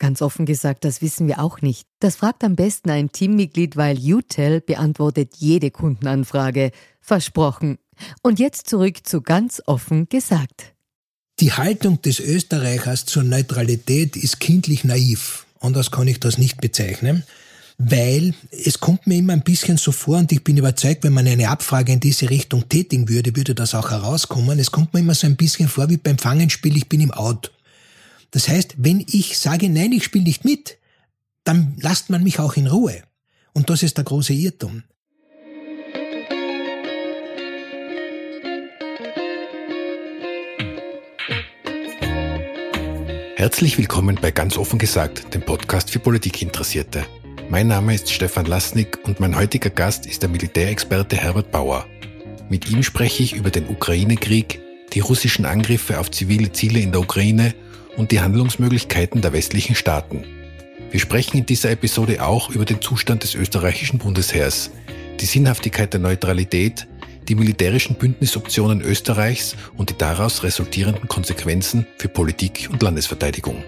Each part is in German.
Ganz offen gesagt, das wissen wir auch nicht. Das fragt am besten ein Teammitglied, weil UTEL beantwortet jede Kundenanfrage. Versprochen. Und jetzt zurück zu ganz offen gesagt. Die Haltung des Österreichers zur Neutralität ist kindlich naiv. Anders kann ich das nicht bezeichnen. Weil es kommt mir immer ein bisschen so vor und ich bin überzeugt, wenn man eine Abfrage in diese Richtung tätigen würde, würde das auch herauskommen. Es kommt mir immer so ein bisschen vor wie beim Fangenspiel, ich bin im Out. Das heißt, wenn ich sage, nein, ich spiele nicht mit, dann lasst man mich auch in Ruhe. Und das ist der große Irrtum. Herzlich willkommen bei Ganz offen gesagt, dem Podcast für Politikinteressierte. Mein Name ist Stefan Lasnik und mein heutiger Gast ist der Militärexperte Herbert Bauer. Mit ihm spreche ich über den Ukraine-Krieg, die russischen Angriffe auf zivile Ziele in der Ukraine und die Handlungsmöglichkeiten der westlichen Staaten. Wir sprechen in dieser Episode auch über den Zustand des österreichischen Bundesheers, die Sinnhaftigkeit der Neutralität, die militärischen Bündnisoptionen Österreichs und die daraus resultierenden Konsequenzen für Politik und Landesverteidigung.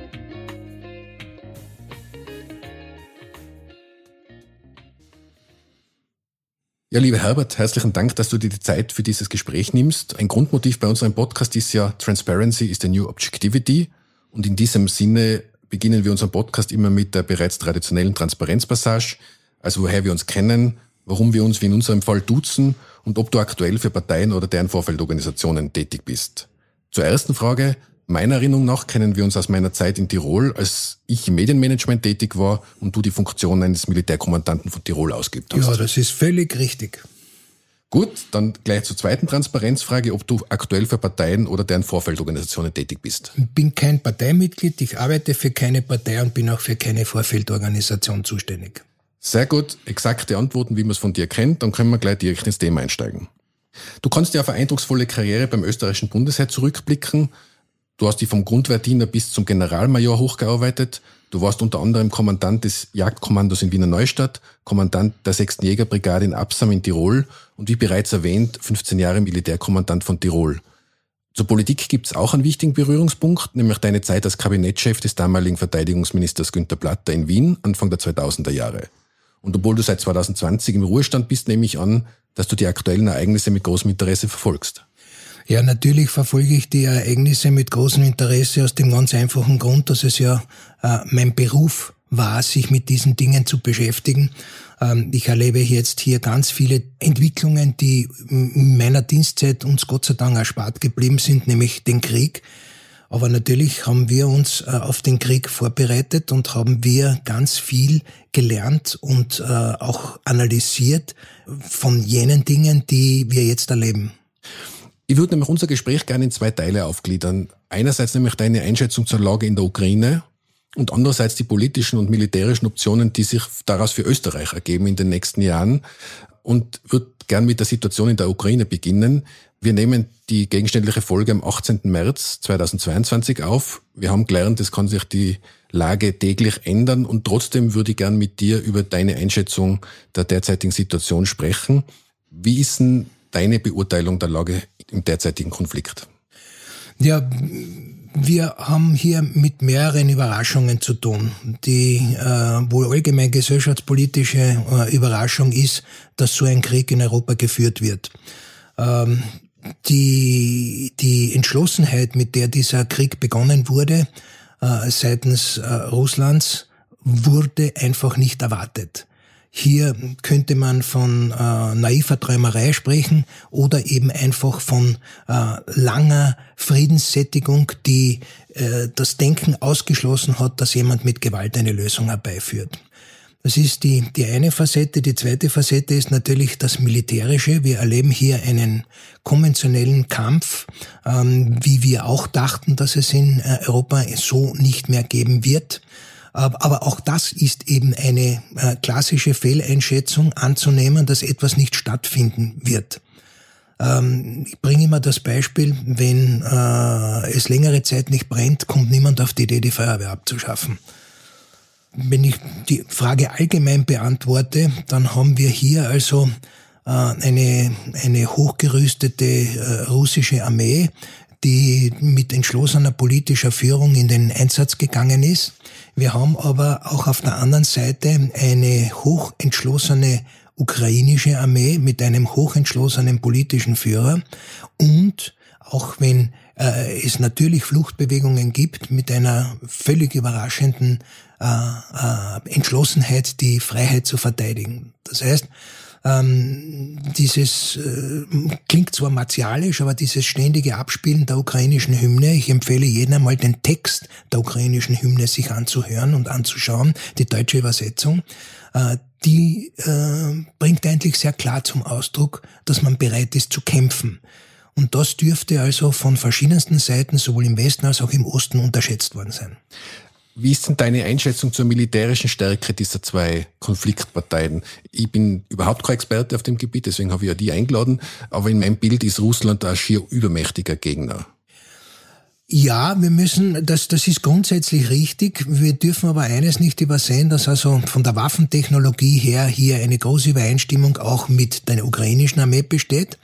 Ja, lieber Herbert, herzlichen Dank, dass du dir die Zeit für dieses Gespräch nimmst. Ein Grundmotiv bei unserem Podcast ist ja Transparency is the new objectivity. Und in diesem Sinne beginnen wir unseren Podcast immer mit der bereits traditionellen Transparenzpassage, also woher wir uns kennen, warum wir uns wie in unserem Fall duzen und ob du aktuell für Parteien oder deren Vorfeldorganisationen tätig bist. Zur ersten Frage. Meiner Erinnerung nach kennen wir uns aus meiner Zeit in Tirol, als ich im Medienmanagement tätig war und du die Funktion eines Militärkommandanten von Tirol ausgeübt hast. Ja, das ist völlig richtig. Gut, dann gleich zur zweiten Transparenzfrage, ob du aktuell für Parteien oder deren Vorfeldorganisationen tätig bist. Ich bin kein Parteimitglied, ich arbeite für keine Partei und bin auch für keine Vorfeldorganisation zuständig. Sehr gut, exakte Antworten, wie man es von dir kennt, dann können wir gleich direkt ins Thema einsteigen. Du kannst ja auf eine eindrucksvolle Karriere beim österreichischen Bundesheer zurückblicken. Du hast dich vom Grundwehrdiener bis zum Generalmajor hochgearbeitet. Du warst unter anderem Kommandant des Jagdkommandos in Wiener Neustadt, Kommandant der 6. Jägerbrigade in Absam in Tirol und wie bereits erwähnt, 15 Jahre Militärkommandant von Tirol. Zur Politik gibt es auch einen wichtigen Berührungspunkt, nämlich deine Zeit als Kabinettschef des damaligen Verteidigungsministers Günter Platter in Wien, Anfang der 2000er Jahre. Und obwohl du seit 2020 im Ruhestand bist, nehme ich an, dass du die aktuellen Ereignisse mit großem Interesse verfolgst. Ja, natürlich verfolge ich die Ereignisse mit großem Interesse aus dem ganz einfachen Grund, dass es ja äh, mein Beruf war, sich mit diesen Dingen zu beschäftigen. Ähm, ich erlebe jetzt hier ganz viele Entwicklungen, die in meiner Dienstzeit uns Gott sei Dank erspart geblieben sind, nämlich den Krieg. Aber natürlich haben wir uns äh, auf den Krieg vorbereitet und haben wir ganz viel gelernt und äh, auch analysiert von jenen Dingen, die wir jetzt erleben. Ich würde nämlich unser Gespräch gerne in zwei Teile aufgliedern. Einerseits nämlich deine Einschätzung zur Lage in der Ukraine und andererseits die politischen und militärischen Optionen, die sich daraus für Österreich ergeben in den nächsten Jahren. Und würde gern mit der Situation in der Ukraine beginnen. Wir nehmen die gegenständliche Folge am 18. März 2022 auf. Wir haben gelernt, es kann sich die Lage täglich ändern und trotzdem würde ich gern mit dir über deine Einschätzung der derzeitigen Situation sprechen. Wie ist denn deine Beurteilung der Lage im derzeitigen Konflikt? Ja, wir haben hier mit mehreren Überraschungen zu tun. Die äh, wohl allgemein gesellschaftspolitische äh, Überraschung ist, dass so ein Krieg in Europa geführt wird. Ähm, die, die Entschlossenheit, mit der dieser Krieg begonnen wurde, äh, seitens äh, Russlands, wurde einfach nicht erwartet. Hier könnte man von äh, naiver Träumerei sprechen oder eben einfach von äh, langer Friedenssättigung, die äh, das Denken ausgeschlossen hat, dass jemand mit Gewalt eine Lösung herbeiführt. Das ist die, die eine Facette. Die zweite Facette ist natürlich das Militärische. Wir erleben hier einen konventionellen Kampf, ähm, wie wir auch dachten, dass es in äh, Europa so nicht mehr geben wird. Aber auch das ist eben eine äh, klassische Fehleinschätzung anzunehmen, dass etwas nicht stattfinden wird. Ähm, ich bringe immer das Beispiel, wenn äh, es längere Zeit nicht brennt, kommt niemand auf die Idee, die Feuerwehr abzuschaffen. Wenn ich die Frage allgemein beantworte, dann haben wir hier also äh, eine, eine hochgerüstete russische Armee, die mit entschlossener politischer Führung in den Einsatz gegangen ist. Wir haben aber auch auf der anderen Seite eine hochentschlossene ukrainische Armee mit einem hochentschlossenen politischen Führer und auch wenn äh, es natürlich Fluchtbewegungen gibt mit einer völlig überraschenden äh, äh, Entschlossenheit, die Freiheit zu verteidigen. Das heißt, ähm, dieses äh, klingt zwar martialisch, aber dieses ständige Abspielen der ukrainischen Hymne, ich empfehle jedem einmal den Text der ukrainischen Hymne sich anzuhören und anzuschauen, die deutsche Übersetzung, äh, die äh, bringt eigentlich sehr klar zum Ausdruck, dass man bereit ist zu kämpfen. Und das dürfte also von verschiedensten Seiten, sowohl im Westen als auch im Osten, unterschätzt worden sein. Wie ist denn deine Einschätzung zur militärischen Stärke dieser zwei Konfliktparteien? Ich bin überhaupt kein Experte auf dem Gebiet, deswegen habe ich ja die eingeladen, aber in meinem Bild ist Russland ein schier übermächtiger Gegner. Ja, wir müssen, das, das ist grundsätzlich richtig. Wir dürfen aber eines nicht übersehen, dass also von der Waffentechnologie her hier eine große Übereinstimmung auch mit der ukrainischen Armee besteht.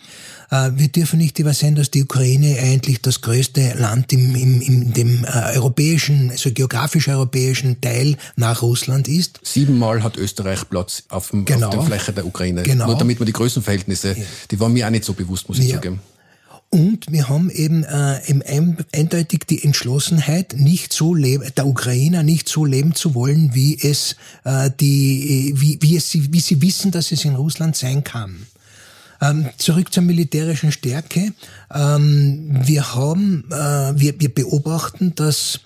Äh, wir dürfen nicht übersehen, dass die Ukraine eigentlich das größte Land im, im, in dem äh, europäischen, also geografisch europäischen Teil nach Russland ist. Siebenmal hat Österreich Platz auf, dem, genau. auf der Fläche der Ukraine. Genau. Nur damit man die Größenverhältnisse, ja. die waren mir auch nicht so bewusst, muss ich ja. zugeben. Und wir haben eben äh, eindeutig die Entschlossenheit, nicht so leben, der Ukrainer nicht so leben zu wollen, wie es äh, die, wie, wie es wie sie wissen, dass es in Russland sein kann. Ähm, zurück zur militärischen Stärke. Ähm, wir haben, äh, wir, wir beobachten, dass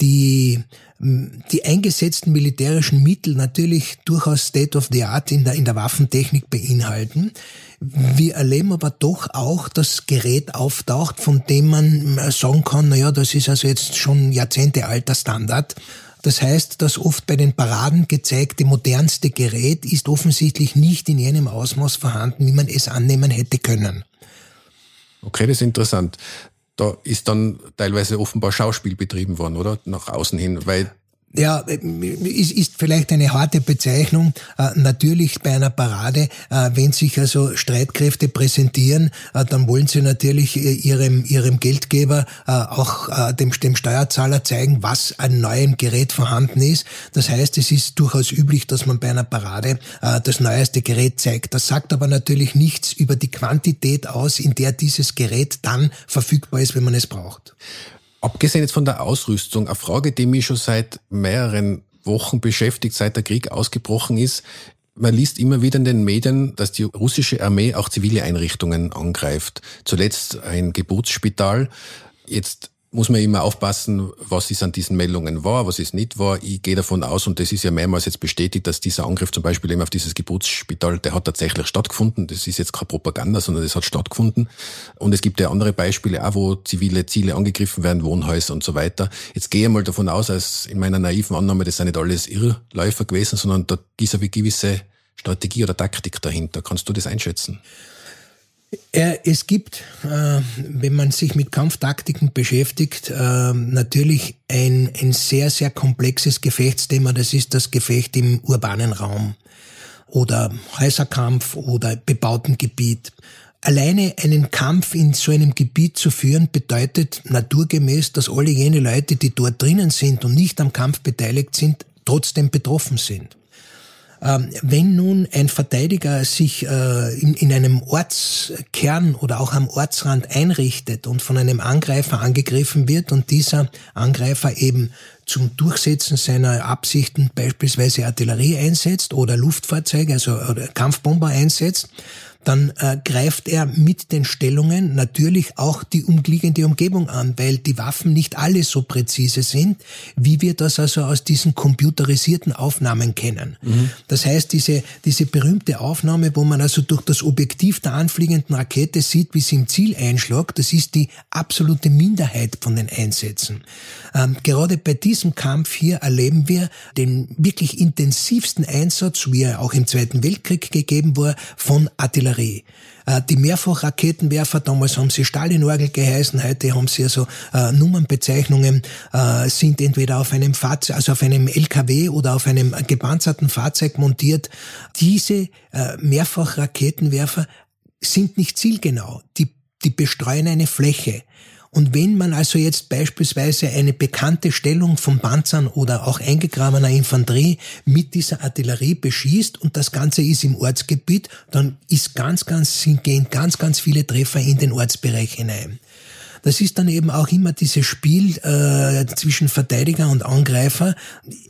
die die eingesetzten militärischen Mittel natürlich durchaus State of the Art in der, in der Waffentechnik beinhalten. Wir erleben aber doch auch, dass Gerät auftaucht, von dem man sagen kann, naja, das ist also jetzt schon Jahrzehnte alter Standard. Das heißt, das oft bei den Paraden gezeigte modernste Gerät ist offensichtlich nicht in jenem Ausmaß vorhanden, wie man es annehmen hätte können. Okay, das ist interessant. Da ist dann teilweise offenbar Schauspiel betrieben worden, oder? Nach außen hin, weil ja, ist, ist vielleicht eine harte Bezeichnung. Äh, natürlich bei einer Parade, äh, wenn sich also Streitkräfte präsentieren, äh, dann wollen sie natürlich äh, ihrem, ihrem Geldgeber, äh, auch äh, dem, dem Steuerzahler zeigen, was an neuem Gerät vorhanden ist. Das heißt, es ist durchaus üblich, dass man bei einer Parade das neueste Gerät zeigt. Das sagt aber natürlich nichts über die Quantität aus, in der dieses Gerät dann verfügbar ist, wenn man es braucht. Abgesehen jetzt von der Ausrüstung, eine Frage, die mich schon seit mehreren Wochen beschäftigt, seit der Krieg ausgebrochen ist. Man liest immer wieder in den Medien, dass die russische Armee auch zivile Einrichtungen angreift. Zuletzt ein Geburtsspital. Jetzt muss man immer aufpassen, was ist an diesen Meldungen wahr, was ist nicht wahr. Ich gehe davon aus, und das ist ja mehrmals jetzt bestätigt, dass dieser Angriff zum Beispiel eben auf dieses Geburtsspital, der hat tatsächlich stattgefunden. Das ist jetzt keine Propaganda, sondern das hat stattgefunden. Und es gibt ja andere Beispiele auch, wo zivile Ziele angegriffen werden, Wohnhäuser und so weiter. Jetzt gehe ich mal davon aus, als in meiner naiven Annahme, das sind nicht alles Irrläufer gewesen, sondern da ist eine gewisse Strategie oder Taktik dahinter. Kannst du das einschätzen? Es gibt, äh, wenn man sich mit Kampftaktiken beschäftigt, äh, natürlich ein, ein sehr, sehr komplexes Gefechtsthema. Das ist das Gefecht im urbanen Raum oder Häuserkampf oder bebauten Gebiet. Alleine einen Kampf in so einem Gebiet zu führen, bedeutet naturgemäß, dass alle jene Leute, die dort drinnen sind und nicht am Kampf beteiligt sind, trotzdem betroffen sind. Ähm, wenn nun ein Verteidiger sich äh, in, in einem Ortskern oder auch am Ortsrand einrichtet und von einem Angreifer angegriffen wird und dieser Angreifer eben zum Durchsetzen seiner Absichten beispielsweise Artillerie einsetzt oder Luftfahrzeuge, also Kampfbomber einsetzt, dann äh, greift er mit den Stellungen natürlich auch die umliegende Umgebung an, weil die Waffen nicht alle so präzise sind, wie wir das also aus diesen computerisierten Aufnahmen kennen. Mhm. Das heißt, diese, diese berühmte Aufnahme, wo man also durch das Objektiv der anfliegenden Rakete sieht, wie sie im Ziel einschlägt, das ist die absolute Minderheit von den Einsätzen. Ähm, gerade bei diesem Kampf hier erleben wir den wirklich intensivsten Einsatz, wie er auch im Zweiten Weltkrieg gegeben war, von Artillerie. Äh, die Mehrfachraketenwerfer, damals haben sie Stalinorgel geheißen, heute haben sie also äh, Nummernbezeichnungen, äh, sind entweder auf einem Fahrzeug, also auf einem LKW oder auf einem gepanzerten Fahrzeug montiert. Diese äh, Mehrfachraketenwerfer sind nicht zielgenau. Die, die bestreuen eine Fläche. Und wenn man also jetzt beispielsweise eine bekannte Stellung von Panzern oder auch eingegrabener Infanterie mit dieser Artillerie beschießt und das Ganze ist im Ortsgebiet, dann ist ganz, ganz, gehen ganz, ganz viele Treffer in den Ortsbereich hinein. Das ist dann eben auch immer dieses Spiel äh, zwischen Verteidiger und Angreifer.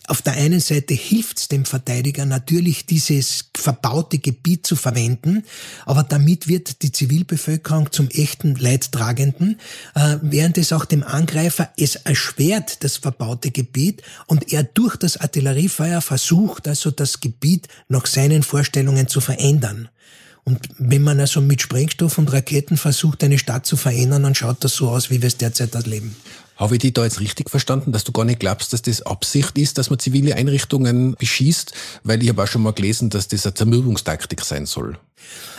Auf der einen Seite hilft es dem Verteidiger natürlich, dieses verbaute Gebiet zu verwenden, aber damit wird die Zivilbevölkerung zum echten Leidtragenden, äh, während es auch dem Angreifer es erschwert, das verbaute Gebiet, und er durch das Artilleriefeuer versucht, also das Gebiet nach seinen Vorstellungen zu verändern. Und wenn man also mit Sprengstoff und Raketen versucht, eine Stadt zu verändern, dann schaut das so aus, wie wir es derzeit erleben. Habe ich dich da jetzt richtig verstanden, dass du gar nicht glaubst, dass das Absicht ist, dass man zivile Einrichtungen beschießt? Weil ich habe auch schon mal gelesen, dass das eine Zermürbungstaktik sein soll.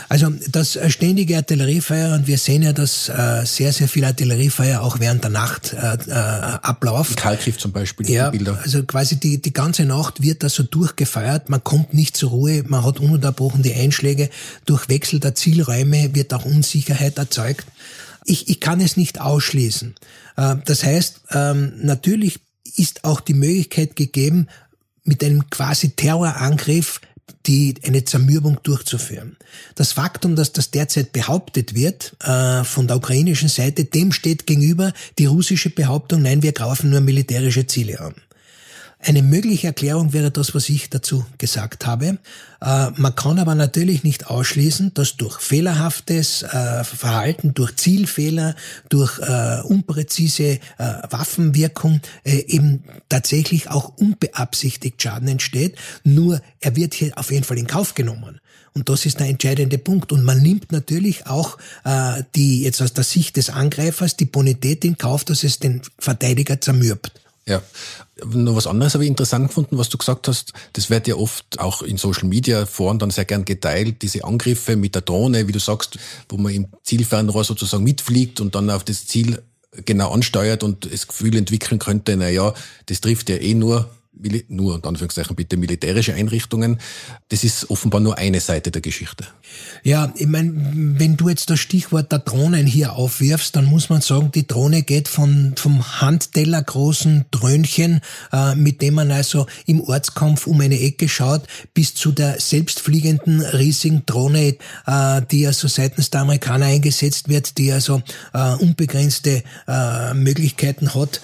Also das ständige Artilleriefeuer, und wir sehen ja, dass äh, sehr, sehr viel Artilleriefeuer auch während der Nacht äh, äh, abläuft. Kalkriff zum Beispiel, ja, Bilder. Also quasi die, die ganze Nacht wird da so durchgefeuert, man kommt nicht zur Ruhe, man hat ununterbrochen die Einschläge, durch Wechsel der Zielräume wird auch Unsicherheit erzeugt. Ich, ich kann es nicht ausschließen. Äh, das heißt, ähm, natürlich ist auch die Möglichkeit gegeben, mit einem quasi Terrorangriff die eine Zermürbung durchzuführen. Das Faktum, dass das derzeit behauptet wird äh, von der ukrainischen Seite, dem steht gegenüber die russische Behauptung, nein, wir greifen nur militärische Ziele an. Eine mögliche Erklärung wäre das, was ich dazu gesagt habe. Äh, man kann aber natürlich nicht ausschließen, dass durch fehlerhaftes äh, Verhalten, durch Zielfehler, durch äh, unpräzise Waffenwirkung eben tatsächlich auch unbeabsichtigt Schaden entsteht. Nur er wird hier auf jeden Fall in Kauf genommen. Und das ist der entscheidende Punkt. Und man nimmt natürlich auch die jetzt aus der Sicht des Angreifers die Bonität in Kauf, dass es den Verteidiger zermürbt. Ja, noch was anderes habe ich interessant gefunden, was du gesagt hast. Das wird ja oft auch in Social Media Foren dann sehr gern geteilt, diese Angriffe mit der Drohne, wie du sagst, wo man im Zielfernrohr sozusagen mitfliegt und dann auf das Ziel genau ansteuert und das Gefühl entwickeln könnte, na ja, das trifft ja eh nur nur in Anführungszeichen bitte militärische Einrichtungen. Das ist offenbar nur eine Seite der Geschichte. Ja, ich meine, wenn du jetzt das Stichwort der Drohnen hier aufwirfst, dann muss man sagen, die Drohne geht von vom Handteller großen Dröhnchen, äh, mit dem man also im Ortskampf um eine Ecke schaut, bis zu der selbstfliegenden riesigen Drohne, äh, die also seitens der Amerikaner eingesetzt wird, die also äh, unbegrenzte äh, Möglichkeiten hat.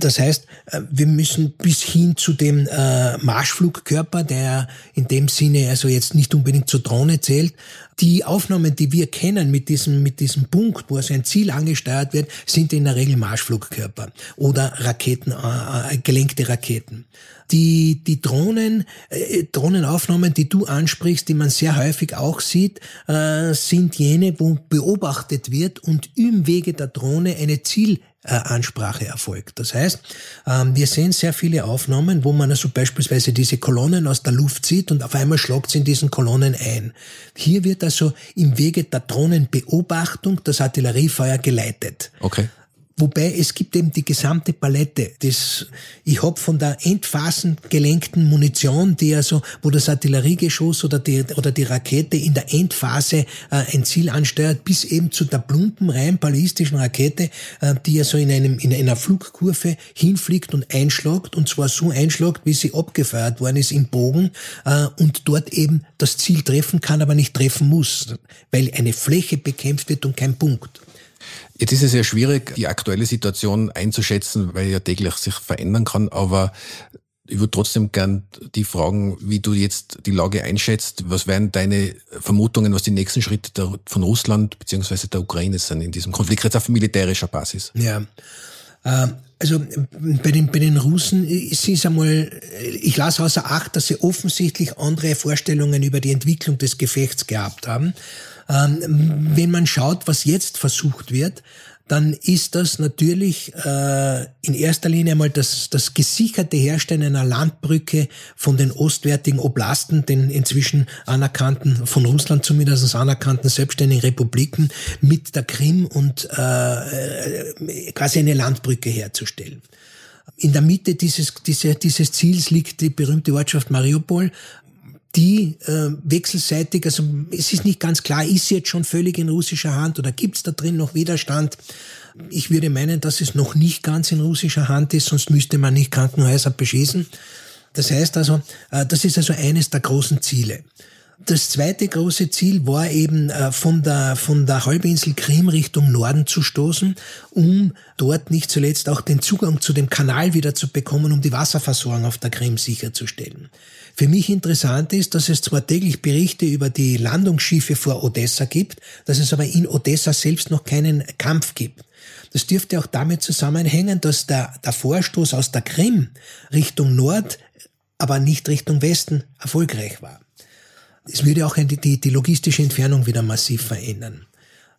Das heißt, äh, wir müssen bis hin zu dem äh, Marschflugkörper, der in dem Sinne also jetzt nicht unbedingt zur Drohne zählt. Die Aufnahmen, die wir kennen mit diesem, mit diesem Punkt, wo also ein Ziel angesteuert wird, sind in der Regel Marschflugkörper oder Raketen, äh, gelenkte Raketen. Die, die Drohnen, äh, Drohnenaufnahmen, die du ansprichst, die man sehr häufig auch sieht, äh, sind jene, wo beobachtet wird und im Wege der Drohne eine Ziel Ansprache erfolgt. Das heißt, ähm, wir sehen sehr viele Aufnahmen, wo man also beispielsweise diese Kolonnen aus der Luft sieht und auf einmal schlagt sie in diesen Kolonnen ein. Hier wird also im Wege der Drohnenbeobachtung das Artilleriefeuer geleitet. Okay. Wobei es gibt eben die gesamte Palette. Das, ich hab von der endphasengelenkten Munition, die also, wo das Artilleriegeschoss oder die, oder die Rakete in der Endphase äh, ein Ziel ansteuert, bis eben zu der plumpen, rein ballistischen Rakete, äh, die also in, einem, in einer Flugkurve hinfliegt und einschlagt, und zwar so einschlagt, wie sie abgefeuert worden ist im Bogen, äh, und dort eben das Ziel treffen kann, aber nicht treffen muss, weil eine Fläche bekämpft wird und kein Punkt. Jetzt ist es ja schwierig, die aktuelle Situation einzuschätzen, weil ja täglich sich verändern kann, aber ich würde trotzdem gern die fragen, wie du jetzt die Lage einschätzt. Was wären deine Vermutungen, was die nächsten Schritte der, von Russland beziehungsweise der Ukraine sind in diesem Konflikt, jetzt auf militärischer Basis? Ja, äh, also bei den, bei den Russen ist es einmal, ich lasse außer Acht, dass sie offensichtlich andere Vorstellungen über die Entwicklung des Gefechts gehabt haben. Ähm, wenn man schaut, was jetzt versucht wird, dann ist das natürlich äh, in erster Linie einmal das, das gesicherte Herstellen einer Landbrücke von den ostwärtigen Oblasten, den inzwischen anerkannten, von Russland zumindest anerkannten selbstständigen Republiken mit der Krim und äh, äh, quasi eine Landbrücke herzustellen. In der Mitte dieses, diese, dieses Ziels liegt die berühmte Ortschaft Mariupol, die äh, wechselseitig, also es ist nicht ganz klar, ist sie jetzt schon völlig in russischer Hand oder gibt es da drin noch Widerstand? Ich würde meinen, dass es noch nicht ganz in russischer Hand ist, sonst müsste man nicht Krankenhäuser beschießen. Das heißt also, äh, das ist also eines der großen Ziele. Das zweite große Ziel war eben äh, von der, von der Halbinsel Krim Richtung Norden zu stoßen, um dort nicht zuletzt auch den Zugang zu dem Kanal wieder zu bekommen, um die Wasserversorgung auf der Krim sicherzustellen. Für mich interessant ist, dass es zwar täglich Berichte über die Landungsschiffe vor Odessa gibt, dass es aber in Odessa selbst noch keinen Kampf gibt. Das dürfte auch damit zusammenhängen, dass der, der Vorstoß aus der Krim Richtung Nord, aber nicht Richtung Westen erfolgreich war. Es würde auch die, die logistische Entfernung wieder massiv verändern.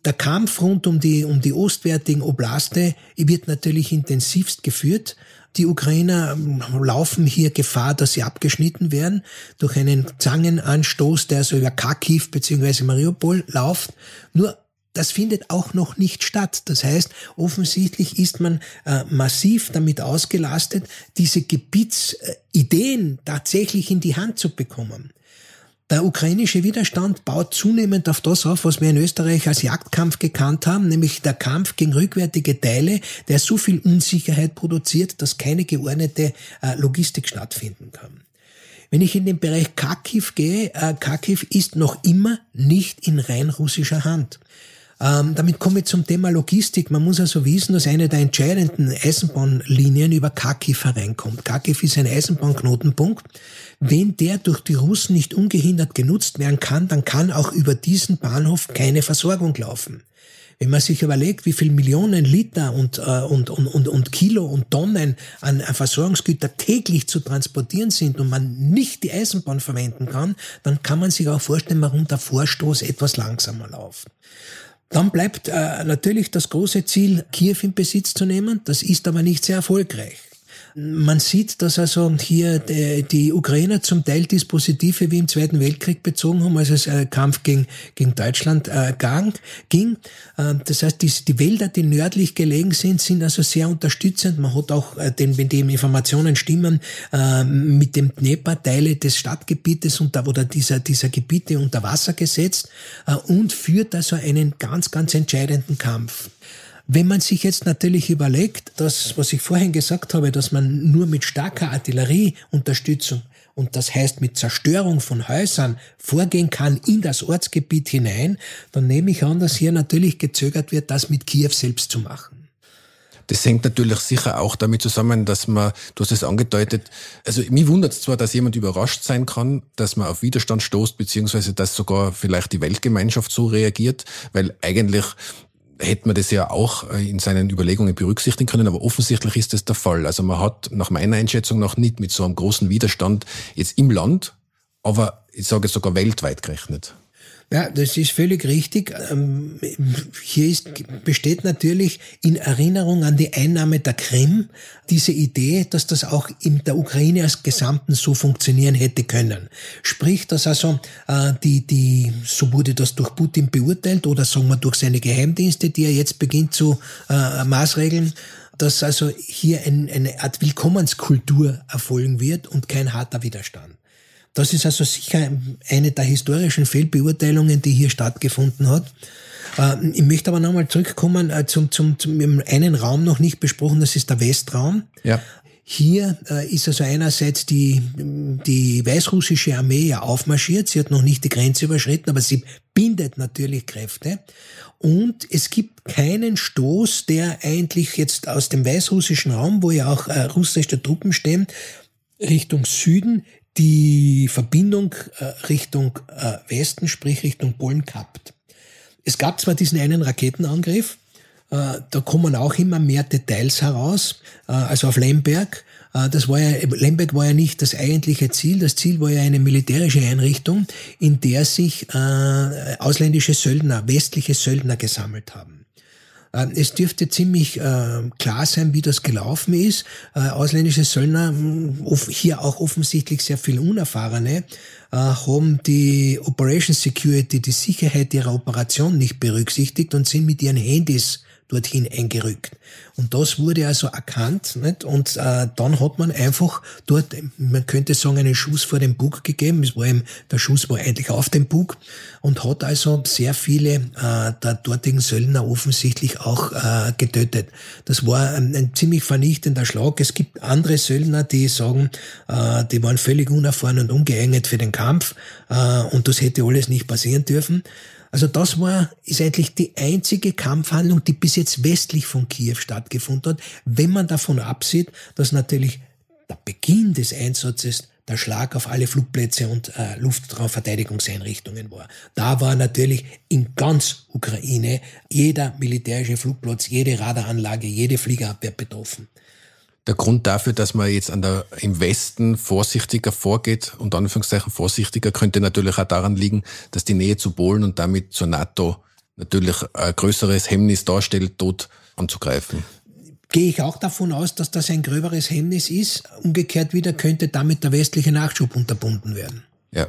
Der Kampf rund um die, um die ostwärtigen Oblaste wird natürlich intensivst geführt. Die Ukrainer ähm, laufen hier Gefahr, dass sie abgeschnitten werden durch einen Zangenanstoß, der so über Kharkiv bzw. Mariupol läuft. Nur das findet auch noch nicht statt. Das heißt, offensichtlich ist man äh, massiv damit ausgelastet, diese Gebietsideen tatsächlich in die Hand zu bekommen. Der ukrainische Widerstand baut zunehmend auf das auf, was wir in Österreich als Jagdkampf gekannt haben, nämlich der Kampf gegen rückwärtige Teile, der so viel Unsicherheit produziert, dass keine geordnete äh, Logistik stattfinden kann. Wenn ich in den Bereich Kharkiv gehe, äh, Kharkiv ist noch immer nicht in rein russischer Hand. Ähm, damit komme ich zum Thema Logistik. Man muss also wissen, dass eine der entscheidenden Eisenbahnlinien über Kharkiv hereinkommt. Kharkiv ist ein Eisenbahnknotenpunkt. Wenn der durch die Russen nicht ungehindert genutzt werden kann, dann kann auch über diesen Bahnhof keine Versorgung laufen. Wenn man sich überlegt, wie viel Millionen Liter und, äh, und, und, und, und Kilo und Tonnen an Versorgungsgüter täglich zu transportieren sind und man nicht die Eisenbahn verwenden kann, dann kann man sich auch vorstellen, warum der Vorstoß etwas langsamer läuft. Dann bleibt äh, natürlich das große Ziel, Kiew in Besitz zu nehmen. Das ist aber nicht sehr erfolgreich. Man sieht, dass also hier die Ukrainer zum Teil Dispositive wie im Zweiten Weltkrieg bezogen haben, als es äh, Kampf gegen, gegen Deutschland äh, ging. Äh, das heißt, die, die Wälder, die nördlich gelegen sind, sind also sehr unterstützend. Man hat auch, äh, den, wenn die Informationen stimmen, äh, mit dem Dnepr Teile des Stadtgebietes unter, oder dieser, dieser Gebiete unter Wasser gesetzt und führt also einen ganz, ganz entscheidenden Kampf. Wenn man sich jetzt natürlich überlegt, dass, was ich vorhin gesagt habe, dass man nur mit starker Artillerieunterstützung und das heißt mit Zerstörung von Häusern vorgehen kann in das Ortsgebiet hinein, dann nehme ich an, dass hier natürlich gezögert wird, das mit Kiew selbst zu machen. Das hängt natürlich sicher auch damit zusammen, dass man, du hast es angedeutet, also mich wundert es zwar, dass jemand überrascht sein kann, dass man auf Widerstand stoßt, beziehungsweise dass sogar vielleicht die Weltgemeinschaft so reagiert, weil eigentlich hätte man das ja auch äh, in seinen Überlegungen berücksichtigen können, aber offensichtlich ist das der Fall. Also man hat nach meiner Einschätzung noch nicht mit so einem großen Widerstand jetzt im Land, aber ich sage sogar weltweit gerechnet. Ja, das ist völlig richtig. Ähm, hier ist, besteht natürlich in Erinnerung an die Einnahme der Krim diese Idee, dass das auch in der Ukraine als Gesamten so funktionieren hätte können. Sprich, dass also äh, die, die, so wurde das durch Putin beurteilt oder sagen wir durch seine Geheimdienste, die er jetzt beginnt zu äh, maßregeln, dass also hier ein, eine Art Willkommenskultur erfolgen wird und kein harter Widerstand. Das ist also sicher eine der historischen Fehlbeurteilungen, die hier stattgefunden hat. Äh, ich möchte aber nochmal zurückkommen äh, zum, zum, zum einen Raum noch nicht besprochen, das ist der Westraum. Ja. Hier äh, ist also einerseits die, die weißrussische Armee ja aufmarschiert. Sie hat noch nicht die Grenze überschritten, aber sie bindet natürlich Kräfte. Und es gibt keinen Stoß, der eigentlich jetzt aus dem weißrussischen Raum, wo ja auch russische Truppen stehen, Richtung Süden die Verbindung äh, Richtung äh, Westen, sprich Richtung Polen kappt. Es gab zwar diesen einen Raketenangriff, äh, da kommen auch immer mehr Details heraus, äh, also auf Lemberg. Äh, das war ja, Lemberg war ja nicht das eigentliche Ziel. Das Ziel war ja eine militärische Einrichtung, in der sich ausländische Söldner, westliche Söldner gesammelt haben. Es dürfte ziemlich klar sein, wie das gelaufen ist. Ausländische Söldner, hm, hier auch offensichtlich sehr viel Unerfahrene, haben die Operation Security, die Sicherheit ihrer Operation nicht berücksichtigt und sind mit ihren Handys dorthin eingerückt. Und das wurde also erkannt, nicht? Und äh, dann hat man einfach dort, man könnte sagen, einen Schuss vor dem Bug gegeben. Es war eben, der Schuss war eigentlich auf dem Bug und hat also sehr viele äh, der dortigen Söldner offensichtlich auch äh, getötet. Das war ein, ein ziemlich vernichtender Schlag. Es gibt andere Söldner, die sagen, äh, die waren völlig unerfahren und ungeeignet für den Kampf äh, und das hätte alles nicht passieren dürfen. Also das war, ist eigentlich die einzige Kampfhandlung, die bis jetzt westlich von Kiew stattgefunden hat, wenn man davon absieht, dass natürlich der Beginn des Einsatzes der Schlag auf alle Flugplätze und äh, Luftraumverteidigungseinrichtungen war. Da war natürlich in ganz Ukraine jeder militärische Flugplatz, jede Radaranlage, jede Fliegerabwehr betroffen. Der Grund dafür, dass man jetzt an der, im Westen vorsichtiger vorgeht, und Anführungszeichen vorsichtiger, könnte natürlich auch daran liegen, dass die Nähe zu Polen und damit zur NATO natürlich ein größeres Hemmnis darstellt, dort anzugreifen. Gehe ich auch davon aus, dass das ein gröberes Hemmnis ist. Umgekehrt wieder könnte damit der westliche Nachschub unterbunden werden. Ja.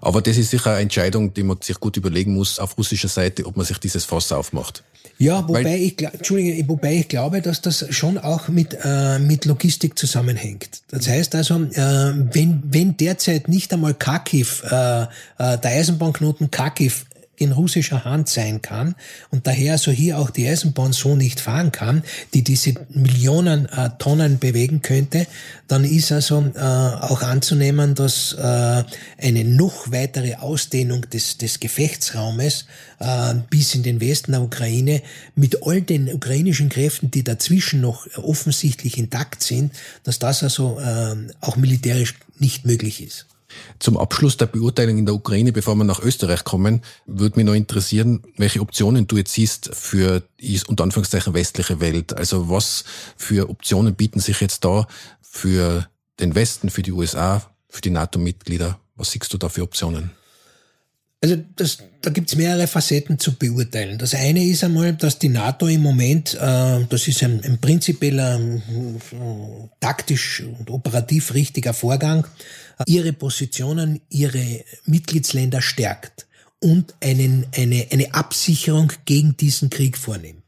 Aber das ist sicher eine Entscheidung, die man sich gut überlegen muss auf russischer Seite, ob man sich dieses Fass aufmacht. Ja, wobei Weil, ich, Entschuldige, wobei ich glaube, dass das schon auch mit, äh, mit Logistik zusammenhängt. Das heißt also, äh, wenn, wenn derzeit nicht einmal Kharkiv, äh, äh, der Eisenbahnknoten Kharkiv in russischer Hand sein kann und daher so hier auch die Eisenbahn so nicht fahren kann, die diese Millionen äh, Tonnen bewegen könnte, dann ist also äh, auch anzunehmen, dass äh, eine noch weitere Ausdehnung des, des Gefechtsraumes äh, bis in den Westen der Ukraine mit all den ukrainischen Kräften, die dazwischen noch offensichtlich intakt sind, dass das also äh, auch militärisch nicht möglich ist. Zum Abschluss der Beurteilung in der Ukraine, bevor wir nach Österreich kommen, würde mich noch interessieren, welche Optionen du jetzt siehst für die unter Anführungszeichen westliche Welt. Also was für Optionen bieten sich jetzt da für den Westen, für die USA, für die NATO-Mitglieder? Was siehst du da für Optionen? Also das, da gibt's mehrere Facetten zu beurteilen. Das eine ist einmal, dass die NATO im Moment, äh, das ist ein, ein prinzipieller, äh, taktisch und operativ richtiger Vorgang, ihre Positionen, ihre Mitgliedsländer stärkt und einen, eine, eine Absicherung gegen diesen Krieg vornimmt.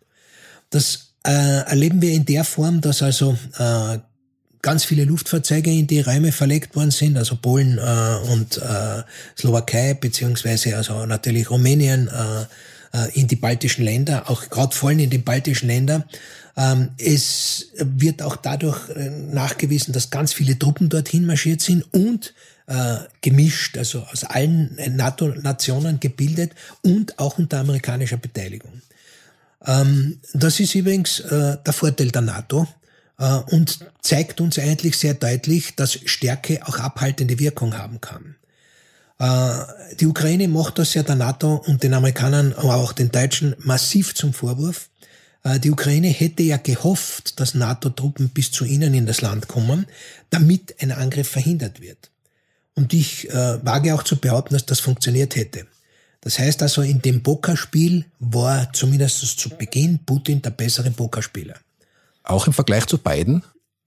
Das äh, erleben wir in der Form, dass also äh, ganz viele Luftfahrzeuge in die Räume verlegt worden sind, also Polen äh, und äh, Slowakei, beziehungsweise also natürlich Rumänien, äh, äh, in die baltischen Länder, auch gerade vor allem in den baltischen Ländern. Ähm, es wird auch dadurch äh, nachgewiesen, dass ganz viele Truppen dorthin marschiert sind und äh, gemischt, also aus allen NATO-Nationen gebildet und auch unter amerikanischer Beteiligung. Ähm, das ist übrigens äh, der Vorteil der NATO und zeigt uns eigentlich sehr deutlich, dass Stärke auch abhaltende Wirkung haben kann. Äh, die Ukraine macht das ja der NATO und den Amerikanern, aber auch den Deutschen massiv zum Vorwurf. Äh, die Ukraine hätte ja gehofft, dass NATO-Truppen bis zu ihnen in das Land kommen, damit ein Angriff verhindert wird. Und ich äh, wage auch zu behaupten, dass das funktioniert hätte. Das heißt also, in dem Pokerspiel war zumindest zu Beginn Putin der bessere Pokerspieler. Auch im Vergleich zu Biden?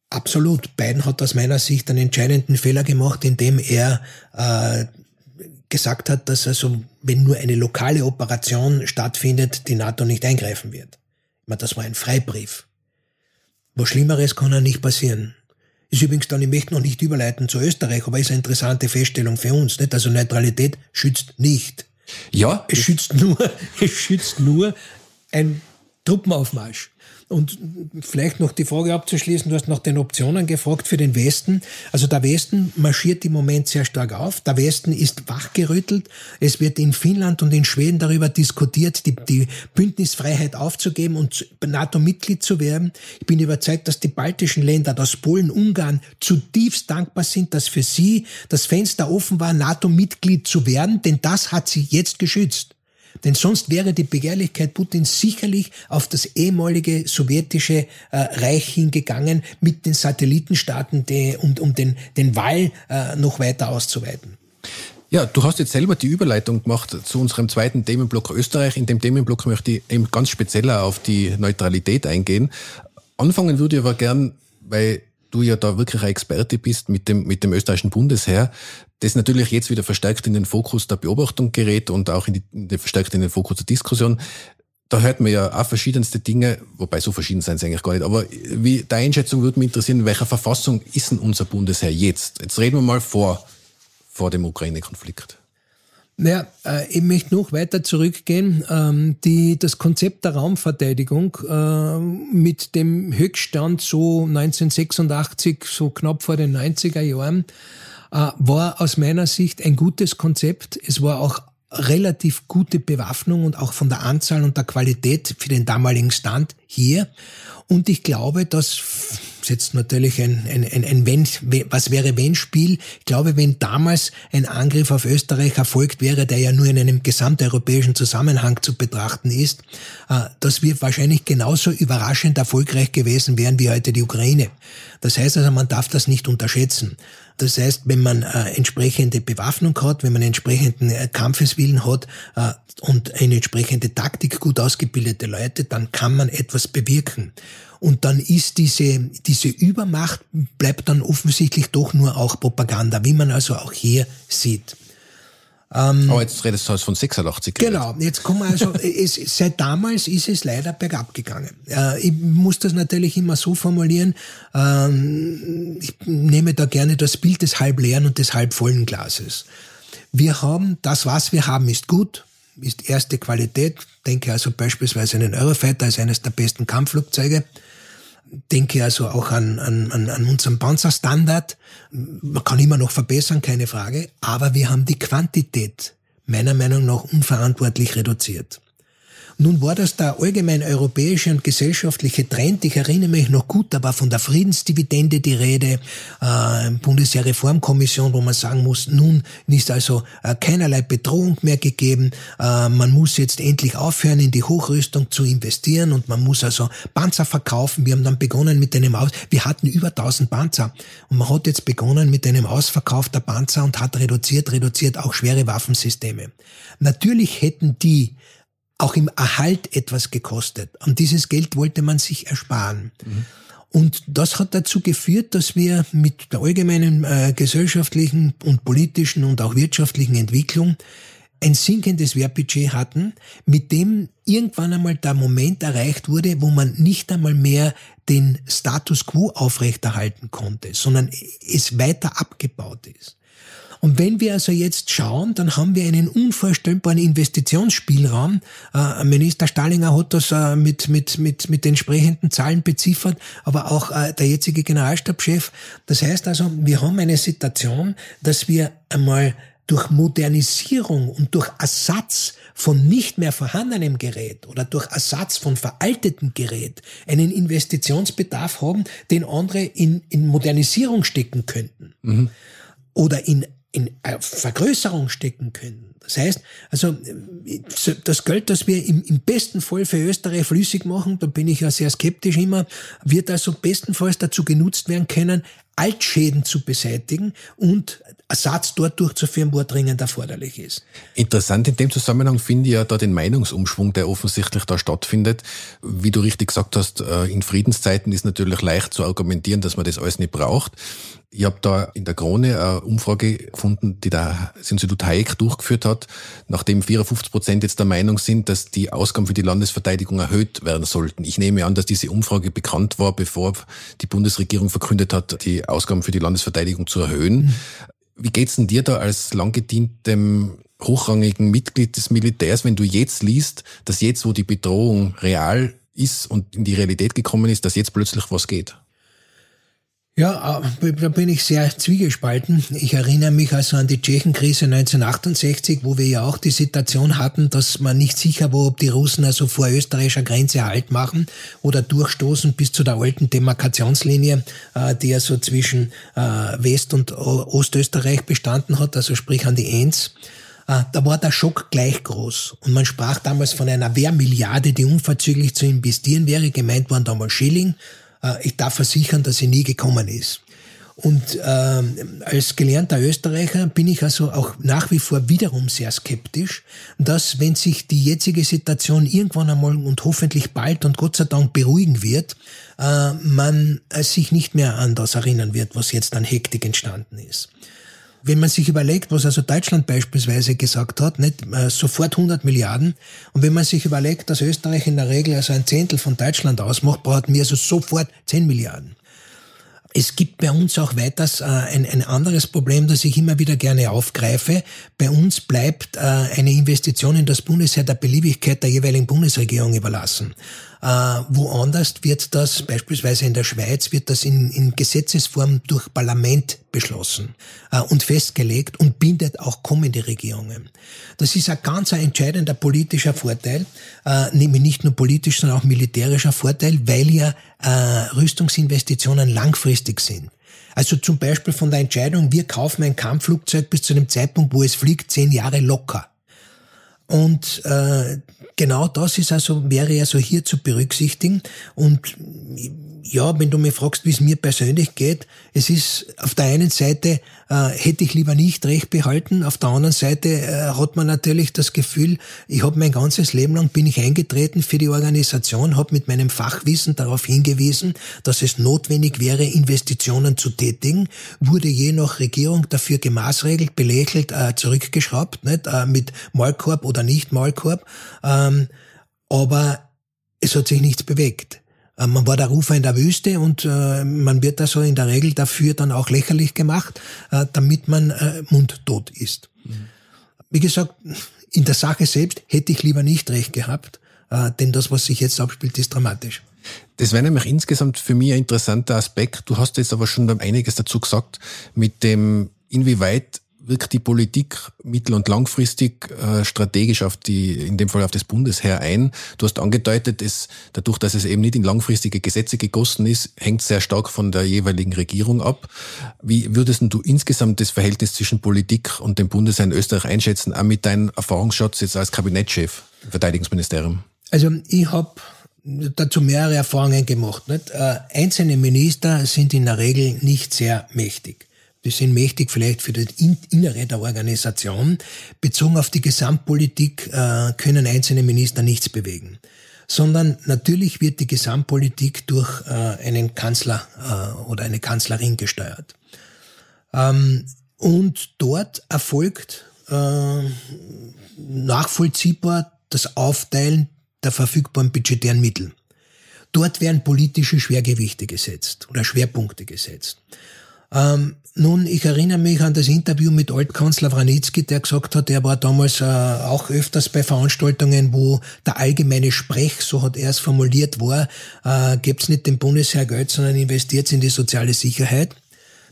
Absolut. Biden hat aus meiner Sicht einen entscheidenden Fehler gemacht, indem er äh, gesagt hat, dass also, wenn nur eine lokale Operation stattfindet, die NATO nicht eingreifen wird. Ich meine, das war ein Freibrief. Was Schlimmeres kann ja nicht passieren. Ist übrigens dann, ich möchte noch nicht überleiten zu Österreich, aber ist eine interessante Feststellung für uns, nicht? Also Neutralität schützt nicht. Ja. Es schützt nur, es schützt nur ein Truppenaufmarsch. Und vielleicht noch die Frage abzuschließen, du hast nach den Optionen gefragt für den Westen. Also der Westen marschiert im Moment sehr stark auf. Der Westen ist wachgerüttelt. Es wird in Finnland und in Schweden darüber diskutiert, die, die Bündnisfreiheit aufzugeben und NATO-Mitglied zu werden. Ich bin überzeugt, dass die baltischen Länder, dass Polen, Ungarn zutiefst dankbar sind, dass für sie das Fenster offen war, NATO-Mitglied zu werden, denn das hat sie jetzt geschützt. Denn sonst wäre die Begehrlichkeit Putins sicherlich auf das ehemalige sowjetische äh, Reich hingegangen mit den Satellitenstaaten die, und um den, den Wall äh, noch weiter auszuweiten. Ja, du hast jetzt selber die Überleitung gemacht zu unserem zweiten Themenblock Österreich. In dem Themenblock möchte ich eben ganz speziell auf die Neutralität eingehen. Anfangen würde ich aber gern, weil du ja da wirklich ein Experte bist mit dem, mit dem österreichischen Bundesheer, das natürlich jetzt wieder verstärkt in den Fokus der Beobachtung gerät und auch in die, verstärkt in den Fokus der Diskussion. Da hört man ja auch verschiedenste Dinge, wobei so verschieden sind sie eigentlich gar nicht. Aber wie deine Einschätzung würde mich interessieren, in welcher Verfassung ist denn unser Bundesheer jetzt? Jetzt reden wir mal vor, vor dem Ukraine-Konflikt. Naja, äh, ich möchte noch weiter zurückgehen. Ähm, die, das Konzept der Raumverteidigung äh, mit dem Höchststand so 1986, so knapp vor den 90er Jahren, äh, war aus meiner Sicht ein gutes Konzept. Es war auch relativ gute Bewaffnung und auch von der Anzahl und der Qualität für den damaligen Stand hier. Und ich glaube, dass jetzt natürlich ein, ein, ein, ein wenn, was wäre wenn Spiel. Ich glaube, wenn damals ein Angriff auf Österreich erfolgt wäre, der ja nur in einem gesamteuropäischen Zusammenhang zu betrachten ist, äh, dass wir wahrscheinlich genauso überraschend erfolgreich gewesen wären wie heute die Ukraine. Das heißt also, man darf das nicht unterschätzen. Das heißt, wenn man äh, entsprechende Bewaffnung hat, wenn man entsprechenden äh, Kampfeswillen hat äh, und eine entsprechende Taktik, gut ausgebildete Leute, dann kann man etwas bewirken. Und dann ist diese, diese Übermacht bleibt dann offensichtlich doch nur auch Propaganda, wie man also auch hier sieht. Ähm, Aber jetzt redest du halt von 86. Genau, jetzt kommen wir also, es, seit damals ist es leider bergab gegangen. Äh, ich muss das natürlich immer so formulieren, ähm, ich nehme da gerne das Bild des halbleeren und des halbvollen Glases. Wir haben, das was wir haben ist gut, ist erste Qualität, denke also beispielsweise an den Eurofighter als eines der besten Kampfflugzeuge denke also auch an, an, an unseren Panzerstandard. Man kann immer noch verbessern, keine Frage, aber wir haben die Quantität meiner Meinung nach unverantwortlich reduziert. Nun war das der allgemein europäische und gesellschaftliche Trend. Ich erinnere mich noch gut, da war von der Friedensdividende die Rede, äh, Bundeswehrreformkommission, wo man sagen muss, nun ist also äh, keinerlei Bedrohung mehr gegeben. Äh, man muss jetzt endlich aufhören, in die Hochrüstung zu investieren und man muss also Panzer verkaufen. Wir haben dann begonnen mit einem Aus, wir hatten über 1000 Panzer und man hat jetzt begonnen mit einem Ausverkauf der Panzer und hat reduziert, reduziert auch schwere Waffensysteme. Natürlich hätten die auch im Erhalt etwas gekostet. Und dieses Geld wollte man sich ersparen. Mhm. Und das hat dazu geführt, dass wir mit der allgemeinen äh, gesellschaftlichen und politischen und auch wirtschaftlichen Entwicklung ein sinkendes Wehrbudget hatten, mit dem irgendwann einmal der Moment erreicht wurde, wo man nicht einmal mehr den Status quo aufrechterhalten konnte, sondern es weiter abgebaut ist. Und wenn wir also jetzt schauen, dann haben wir einen unvorstellbaren Investitionsspielraum. Äh, Minister Stallinger hat das äh, mit, mit, mit, mit entsprechenden Zahlen beziffert, aber auch äh, der jetzige Generalstabschef. Das heißt also, wir haben eine Situation, dass wir einmal durch Modernisierung und durch Ersatz von nicht mehr vorhandenem Gerät oder durch Ersatz von veraltetem Gerät einen Investitionsbedarf haben, den andere in, in Modernisierung stecken könnten. Mhm. Oder in in Vergrößerung stecken können. Das heißt, also das Geld, das wir im, im besten Fall für Österreich flüssig machen, da bin ich ja sehr skeptisch immer, wird also bestenfalls dazu genutzt werden können, Altschäden zu beseitigen und Ersatz dort durchzuführen, wo er dringend erforderlich ist. Interessant in dem Zusammenhang finde ich ja da den Meinungsumschwung, der offensichtlich da stattfindet. Wie du richtig gesagt hast, äh, in Friedenszeiten ist natürlich leicht zu argumentieren, dass man das alles nicht braucht. Ich habe da in der Krone eine Umfrage gefunden, die das Institut Hayek durchgeführt hat, nachdem 54 Prozent jetzt der Meinung sind, dass die Ausgaben für die Landesverteidigung erhöht werden sollten. Ich nehme an, dass diese Umfrage bekannt war, bevor die Bundesregierung verkündet hat, die Ausgaben für die Landesverteidigung zu erhöhen. Mhm. Wie geht's denn dir da als langgedientem hochrangigen Mitglied des Militärs, wenn du jetzt liest, dass jetzt, wo die Bedrohung real ist und in die Realität gekommen ist, dass jetzt plötzlich was geht? Ja, äh, da bin ich sehr zwiegespalten. Ich erinnere mich also an die Tschechenkrise 1968, wo wir ja auch die Situation hatten, dass man nicht sicher war, ob die Russen also vor österreichischer Grenze Halt machen oder durchstoßen bis zu der alten Demarkationslinie, äh, die ja so zwischen äh, West- und Ostösterreich bestanden hat, also sprich an die Enz. Da war der Schock gleich groß. Und man sprach damals von einer Wehrmilliarde, die unverzüglich zu investieren wäre. Gemeint waren damals Schilling. Äh, ich darf versichern, dass sie nie gekommen ist. Und äh, als gelernter Österreicher bin ich also auch nach wie vor wiederum sehr skeptisch, dass wenn sich die jetzige Situation irgendwann einmal und hoffentlich bald und Gott sei Dank beruhigen wird, äh, man sich nicht mehr an das erinnern wird, was jetzt an Hektik entstanden ist. Wenn man sich überlegt, was also Deutschland beispielsweise gesagt hat, nicht äh, sofort 100 Milliarden. Und wenn man sich überlegt, dass Österreich in der Regel also ein Zehntel von Deutschland ausmacht, braucht wir also sofort 10 Milliarden. Es gibt bei uns auch weiters äh, ein, ein anderes Problem, das ich immer wieder gerne aufgreife. Bei uns bleibt äh, eine Investition in das Bundesheer der Beliebigkeit der jeweiligen Bundesregierung überlassen. Äh, woanders wird das, beispielsweise in der Schweiz, wird das in, in Gesetzesform durch Parlament beschlossen äh, und festgelegt und bindet auch kommende Regierungen. Das ist ein ganz ein entscheidender politischer Vorteil, äh, nämlich nicht nur politisch, sondern auch militärischer Vorteil, weil ja äh, Rüstungsinvestitionen langfristig sind. Also zum Beispiel von der Entscheidung, wir kaufen ein Kampfflugzeug bis zu dem Zeitpunkt, wo es fliegt, zehn Jahre locker. Und äh, genau das ist also, wäre also hier zu berücksichtigen. Und ja, wenn du mich fragst, wie es mir persönlich geht, es ist auf der einen Seite äh, hätte ich lieber nicht recht behalten, auf der anderen Seite äh, hat man natürlich das Gefühl, ich habe mein ganzes Leben lang bin ich eingetreten für die Organisation, habe mit meinem Fachwissen darauf hingewiesen, dass es notwendig wäre, Investitionen zu tätigen, wurde je nach Regierung dafür gemaßregelt, belächelt, äh, zurückgeschraubt, nicht äh, mit Maulkorb oder nicht Maulkorb, ähm, aber es hat sich nichts bewegt. Äh, man war der Rufer in der Wüste und äh, man wird also in der Regel dafür dann auch lächerlich gemacht, äh, damit man äh, mundtot ist. Mhm. Wie gesagt, in der Sache selbst hätte ich lieber nicht recht gehabt, denn das, was sich jetzt abspielt, ist dramatisch. Das wäre nämlich insgesamt für mich ein interessanter Aspekt. Du hast jetzt aber schon einiges dazu gesagt, mit dem, inwieweit wirkt die Politik mittel- und langfristig äh, strategisch auf die, in dem Fall auf das Bundesheer ein? Du hast angedeutet, es, dadurch, dass es eben nicht in langfristige Gesetze gegossen ist, hängt sehr stark von der jeweiligen Regierung ab. Wie würdest du insgesamt das Verhältnis zwischen Politik und dem Bundesheer in Österreich einschätzen, auch mit deinem Erfahrungsschatz jetzt als Kabinettschef im Verteidigungsministerium? Also ich habe dazu mehrere Erfahrungen gemacht. Nicht? Äh, einzelne Minister sind in der Regel nicht sehr mächtig die sind mächtig vielleicht für das Innere der Organisation. Bezogen auf die Gesamtpolitik äh, können einzelne Minister nichts bewegen. Sondern natürlich wird die Gesamtpolitik durch äh, einen Kanzler äh, oder eine Kanzlerin gesteuert. Ähm, und dort erfolgt äh, nachvollziehbar das Aufteilen der verfügbaren budgetären Mittel. Dort werden politische Schwergewichte gesetzt oder Schwerpunkte gesetzt. Ähm, nun, ich erinnere mich an das Interview mit Altkanzler Wranitzky, der gesagt hat, er war damals äh, auch öfters bei Veranstaltungen, wo der allgemeine Sprech, so hat er es formuliert, war, äh, gebt's nicht dem Bundesheer Geld, sondern investiert in die soziale Sicherheit.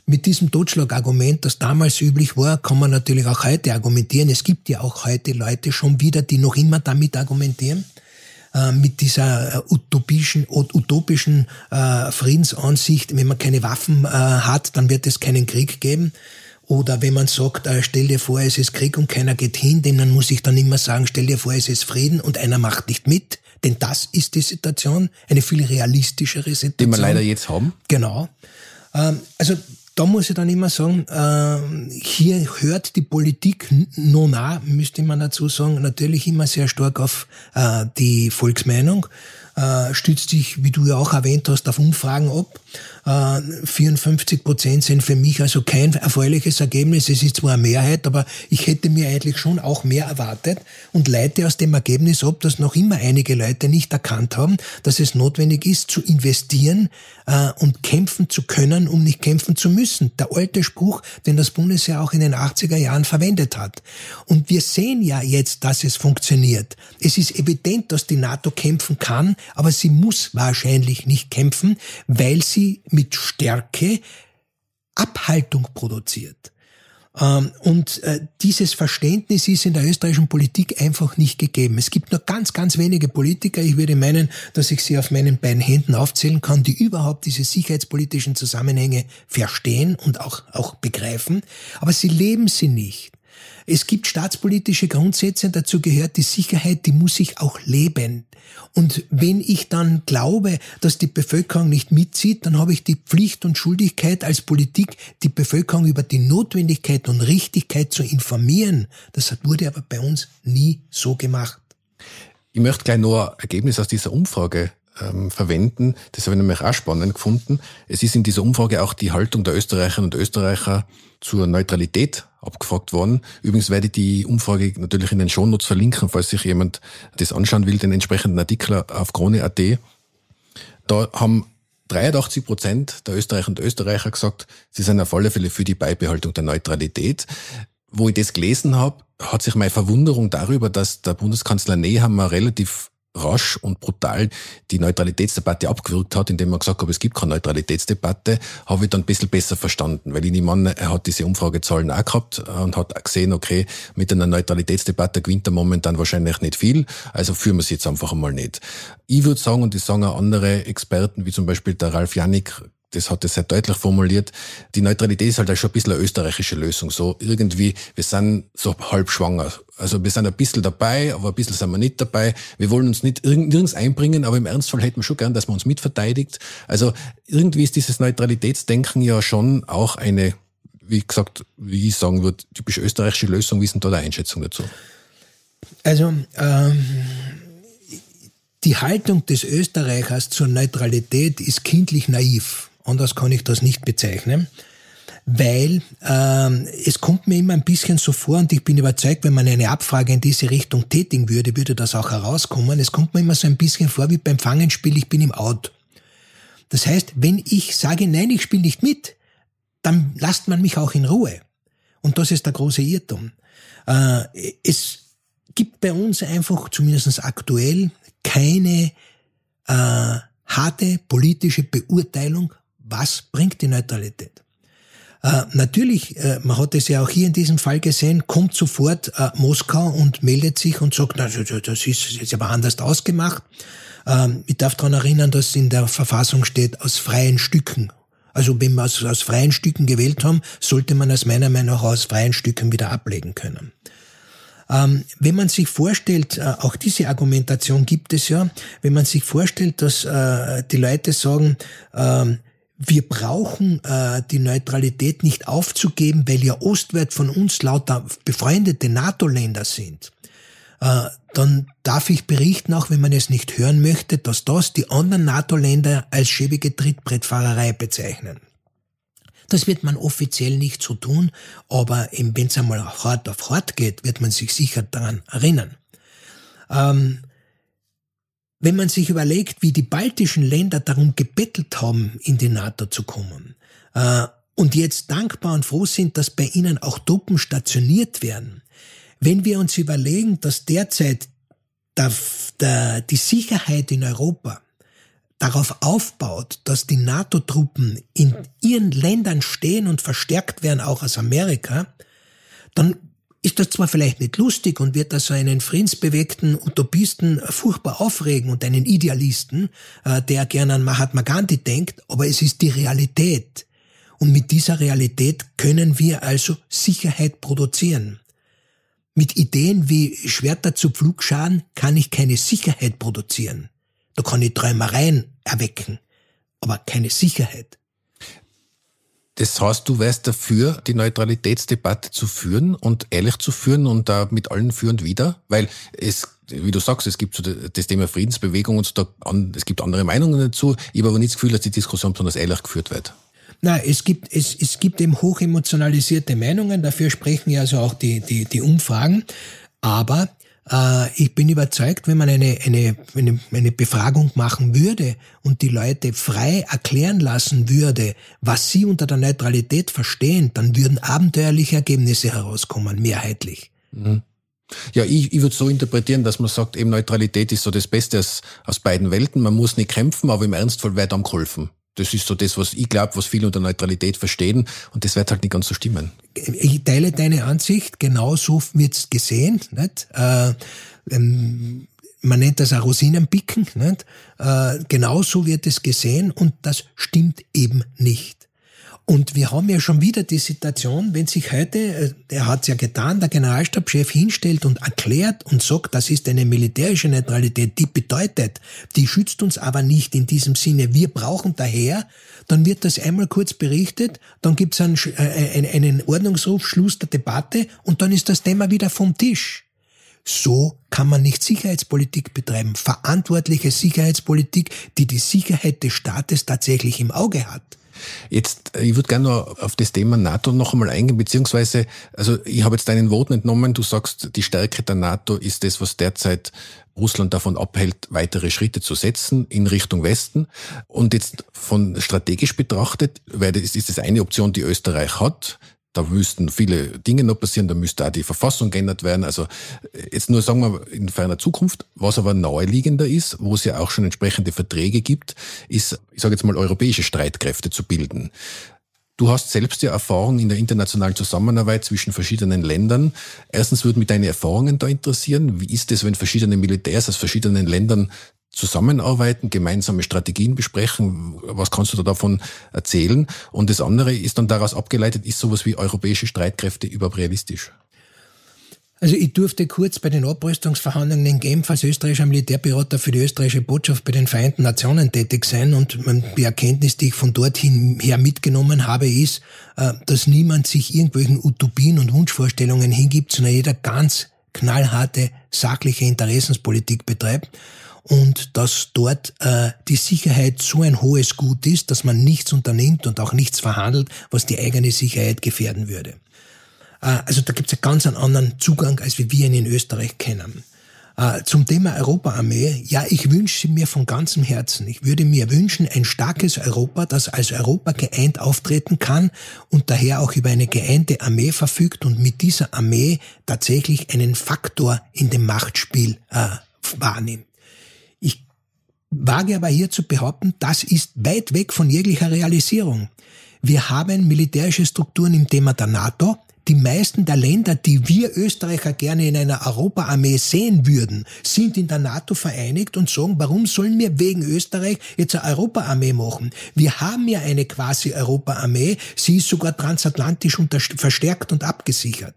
Mit diesem Totschlagargument, das damals üblich war, kann man natürlich auch heute argumentieren. Es gibt ja auch heute Leute schon wieder, die noch immer damit argumentieren. Äh, mit dieser äh, utopischen, utopischen äh, Friedensansicht, wenn man keine Waffen äh, hat, dann wird es keinen Krieg geben. Oder wenn man sagt, stell dir vor, es ist Krieg und keiner geht hin, dem dann muss ich dann immer sagen, stell dir vor, es ist Frieden und einer macht nicht mit. Denn das ist die Situation, eine viel realistischere Situation. Die wir leider jetzt haben. Genau. Ähm, also da muss ich dann immer sagen, äh, hier hört die Politik nona, müsste man dazu sagen, natürlich immer sehr stark auf äh, die Volksmeinung, äh, stützt sich, wie du ja auch erwähnt hast, auf Umfragen ab. 54 Prozent sind für mich also kein erfreuliches Ergebnis. Es ist zwar eine Mehrheit, aber ich hätte mir eigentlich schon auch mehr erwartet und leite aus dem Ergebnis ab, dass noch immer einige Leute nicht erkannt haben, dass es notwendig ist, zu investieren äh, und kämpfen zu können, um nicht kämpfen zu müssen. Der alte Spruch, den das Bundesheer auch in den 80er Jahren verwendet hat. Und wir sehen ja jetzt, dass es funktioniert. Es ist evident, dass die NATO kämpfen kann, aber sie muss wahrscheinlich nicht kämpfen, weil sie mit Stärke Abhaltung produziert. Ähm, und äh, dieses Verständnis ist in der österreichischen Politik einfach nicht gegeben. Es gibt nur ganz, ganz wenige Politiker, ich würde meinen, dass ich sie auf meinen beiden Händen aufzählen kann, die überhaupt diese sicherheitspolitischen Zusammenhänge verstehen und auch, auch begreifen, aber sie leben sie nicht. Es gibt staatspolitische Grundsätze, dazu gehört die Sicherheit, die muss ich auch leben. Und wenn ich dann glaube, dass die Bevölkerung nicht mitzieht, dann habe ich die Pflicht und Schuldigkeit als Politik, die Bevölkerung über die Notwendigkeit und Richtigkeit zu informieren. Das wurde aber bei uns nie so gemacht. Ich möchte gleich ein Ergebnis aus dieser Umfrage ähm, verwenden. Das habe ich nämlich auch spannend gefunden. Es ist in dieser Umfrage auch die Haltung der Österreicherinnen und Österreicher zur Neutralität abgefragt worden. Übrigens werde ich die Umfrage natürlich in den Shownotes verlinken, falls sich jemand das anschauen will, den entsprechenden Artikel auf Krone.at. Da haben 83 Prozent der Österreicher und Österreicher gesagt, sie sind auf alle Fälle für die Beibehaltung der Neutralität. Wo ich das gelesen habe, hat sich meine Verwunderung darüber, dass der Bundeskanzler Nehammer relativ rasch und brutal die Neutralitätsdebatte abgewürgt hat, indem er gesagt hat, es gibt keine Neutralitätsdebatte, habe ich dann ein bisschen besser verstanden, weil ich nehme an, er hat diese Umfragezahlen auch gehabt und hat gesehen, okay, mit einer Neutralitätsdebatte gewinnt er momentan wahrscheinlich nicht viel, also führen wir sie jetzt einfach einmal nicht. Ich würde sagen, und das sagen auch andere Experten, wie zum Beispiel der Ralf Janik, das hat er sehr deutlich formuliert, die Neutralität ist halt auch schon ein bisschen eine österreichische Lösung. So irgendwie, wir sind so halb schwanger. Also wir sind ein bisschen dabei, aber ein bisschen sind wir nicht dabei. Wir wollen uns nicht nirgends einbringen, aber im Ernstfall hätten wir schon gern, dass man uns mitverteidigt. Also irgendwie ist dieses Neutralitätsdenken ja schon auch eine, wie gesagt, wie ich sagen würde, typisch österreichische Lösung. Wie ist denn da die Einschätzung dazu? Also, ähm, die Haltung des Österreichers zur Neutralität ist kindlich naiv. Anders kann ich das nicht bezeichnen. Weil ähm, es kommt mir immer ein bisschen so vor und ich bin überzeugt, wenn man eine Abfrage in diese Richtung tätigen würde, würde das auch herauskommen. Es kommt mir immer so ein bisschen vor wie beim Fangenspiel, ich bin im Out. Das heißt, wenn ich sage, nein, ich spiele nicht mit, dann lasst man mich auch in Ruhe. Und das ist der große Irrtum. Äh, es gibt bei uns einfach, zumindest aktuell, keine äh, harte politische Beurteilung, was bringt die Neutralität? Äh, natürlich, äh, man hat es ja auch hier in diesem Fall gesehen, kommt sofort äh, Moskau und meldet sich und sagt, na, das ist jetzt aber anders ausgemacht. Ähm, ich darf daran erinnern, dass in der Verfassung steht, aus freien Stücken. Also wenn wir aus, aus freien Stücken gewählt haben, sollte man es meiner Meinung nach aus freien Stücken wieder ablegen können. Ähm, wenn man sich vorstellt, äh, auch diese Argumentation gibt es ja, wenn man sich vorstellt, dass äh, die Leute sagen, ähm, wir brauchen äh, die Neutralität nicht aufzugeben, weil ja ostwärts von uns lauter befreundete NATO-Länder sind. Äh, dann darf ich berichten, auch wenn man es nicht hören möchte, dass das die anderen NATO-Länder als schäbige Trittbrettfahrerei bezeichnen. Das wird man offiziell nicht so tun, aber wenn es einmal hart auf hart geht, wird man sich sicher daran erinnern. Ähm, wenn man sich überlegt, wie die baltischen Länder darum gebettelt haben, in die NATO zu kommen, äh, und jetzt dankbar und froh sind, dass bei ihnen auch Truppen stationiert werden, wenn wir uns überlegen, dass derzeit der, der, die Sicherheit in Europa darauf aufbaut, dass die NATO-Truppen in ihren Ländern stehen und verstärkt werden, auch aus Amerika, dann ist das zwar vielleicht nicht lustig und wird das so einen friedensbewegten Utopisten furchtbar aufregen und einen Idealisten, äh, der gerne an Mahatma Gandhi denkt, aber es ist die Realität. Und mit dieser Realität können wir also Sicherheit produzieren. Mit Ideen wie Schwerter zu Pflugscharen kann ich keine Sicherheit produzieren. Da kann ich Träumereien erwecken, aber keine Sicherheit. Das heißt, du wärst dafür, die Neutralitätsdebatte zu führen und ehrlich zu führen und da mit allen führend wieder? Weil es, wie du sagst, es gibt so das Thema Friedensbewegung und so, es gibt andere Meinungen dazu. Ich habe aber nicht das Gefühl, dass die Diskussion besonders ehrlich geführt wird. Na, es gibt, es, es gibt eben hochemotionalisierte Meinungen, dafür sprechen ja also auch die, die, die Umfragen. Aber ich bin überzeugt, wenn man eine, eine, eine, eine Befragung machen würde und die Leute frei erklären lassen würde, was sie unter der Neutralität verstehen, dann würden abenteuerliche Ergebnisse herauskommen, mehrheitlich. Mhm. Ja, ich, ich würde so interpretieren, dass man sagt, eben Neutralität ist so das Beste aus, aus beiden Welten. Man muss nicht kämpfen, aber im Ernstfall wird am geholfen. Das ist so das, was ich glaube, was viele unter Neutralität verstehen. Und das wird halt nicht ganz so stimmen. Ich teile deine Ansicht. Genau so wird's gesehen. Nicht? Äh, ähm, man nennt das auch Rosinenpicken. Nicht? Äh, genau wird es gesehen. Und das stimmt eben nicht. Und wir haben ja schon wieder die Situation, wenn sich heute, äh, er hat es ja getan, der Generalstabschef hinstellt und erklärt und sagt, das ist eine militärische Neutralität, die bedeutet, die schützt uns aber nicht in diesem Sinne, wir brauchen daher, dann wird das einmal kurz berichtet, dann gibt es einen, äh, einen Ordnungsruf, Schluss der Debatte und dann ist das Thema wieder vom Tisch. So kann man nicht Sicherheitspolitik betreiben. Verantwortliche Sicherheitspolitik, die die Sicherheit des Staates tatsächlich im Auge hat. Jetzt, ich würde gerne noch auf das Thema NATO noch einmal eingehen, beziehungsweise, also ich habe jetzt deinen Worten entnommen, du sagst, die Stärke der NATO ist das, was derzeit Russland davon abhält, weitere Schritte zu setzen in Richtung Westen. Und jetzt von strategisch betrachtet, weil das ist das eine Option, die Österreich hat. Da müssten viele Dinge noch passieren, da müsste auch die Verfassung geändert werden. Also jetzt nur sagen wir in ferner Zukunft, was aber naheliegender ist, wo es ja auch schon entsprechende Verträge gibt, ist, ich sage jetzt mal, europäische Streitkräfte zu bilden. Du hast selbst ja Erfahrung in der internationalen Zusammenarbeit zwischen verschiedenen Ländern. Erstens würde mich deine Erfahrungen da interessieren. Wie ist es, wenn verschiedene Militärs aus verschiedenen Ländern zusammenarbeiten, gemeinsame Strategien besprechen. Was kannst du da davon erzählen? Und das andere ist dann daraus abgeleitet, ist sowas wie europäische Streitkräfte überhaupt realistisch? Also ich durfte kurz bei den Abrüstungsverhandlungen in Genf als österreichischer Militärberater für die österreichische Botschaft bei den Vereinten Nationen tätig sein und die Erkenntnis, die ich von dorthin her mitgenommen habe, ist, äh, dass niemand sich irgendwelchen Utopien und Wunschvorstellungen hingibt, sondern jeder ganz knallharte sachliche Interessenspolitik betreibt und dass dort äh, die Sicherheit so ein hohes Gut ist, dass man nichts unternimmt und auch nichts verhandelt, was die eigene Sicherheit gefährden würde. Äh, also da gibt es einen ganz anderen Zugang, als wie wir ihn in Österreich kennen. Äh, zum Thema Europaarmee, ja, ich wünsche mir von ganzem Herzen. Ich würde mir wünschen, ein starkes Europa, das als Europa geeint auftreten kann und daher auch über eine geeinte Armee verfügt und mit dieser Armee tatsächlich einen Faktor in dem Machtspiel äh, wahrnimmt wage aber hier zu behaupten, das ist weit weg von jeglicher Realisierung. Wir haben militärische Strukturen im Thema der NATO. Die meisten der Länder, die wir Österreicher gerne in einer Europaarmee sehen würden, sind in der NATO vereinigt und sagen, warum sollen wir wegen Österreich jetzt eine Europaarmee machen? Wir haben ja eine quasi Europaarmee, sie ist sogar transatlantisch verstärkt und abgesichert.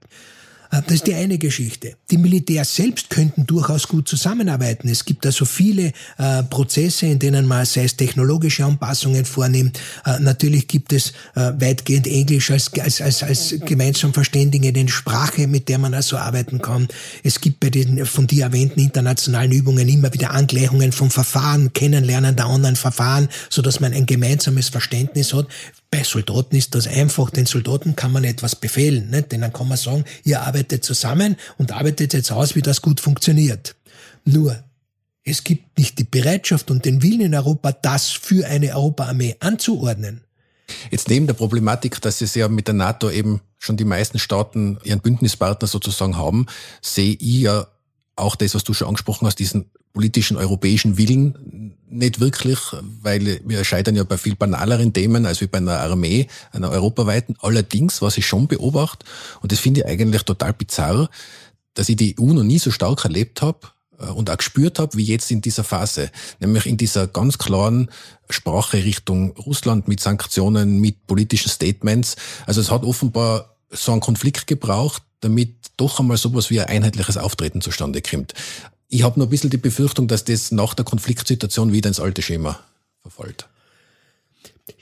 Äh, das ist die eine Geschichte. Die Militärs selbst könnten durchaus gut zusammenarbeiten. Es gibt also viele äh, Prozesse, in denen man, sei es technologische Anpassungen vornimmt. Äh, natürlich gibt es äh, weitgehend Englisch als, als, als, als gemeinsam verständigende Sprache, mit der man also arbeiten kann. Es gibt bei den von dir erwähnten internationalen Übungen immer wieder Angleichungen vom Verfahren, Kennenlernen der anderen Verfahren, so dass man ein gemeinsames Verständnis hat. Bei Soldaten ist das einfach. Den Soldaten kann man etwas befehlen. Denn dann kann man sagen, ihr arbeitet zusammen und arbeitet jetzt aus, wie das gut funktioniert. Nur, es gibt nicht die Bereitschaft und den Willen in Europa, das für eine Europaarmee anzuordnen. Jetzt neben der Problematik, dass es ja mit der NATO eben schon die meisten Staaten ihren Bündnispartner sozusagen haben, sehe ich ja auch das, was du schon angesprochen hast, diesen politischen europäischen Willen nicht wirklich, weil wir scheitern ja bei viel banaleren Themen als wie bei einer Armee, einer europaweiten. Allerdings, was ich schon beobachte, und das finde ich eigentlich total bizarr, dass ich die EU noch nie so stark erlebt habe äh, und auch gespürt habe, wie jetzt in dieser Phase, nämlich in dieser ganz klaren Sprache Richtung Russland mit Sanktionen, mit politischen Statements. Also es hat offenbar so einen Konflikt gebraucht, damit doch einmal sowas wie ein einheitliches Auftreten zustande kommt. Ich habe nur ein bisschen die Befürchtung, dass das nach der Konfliktsituation wieder ins alte Schema verfolgt.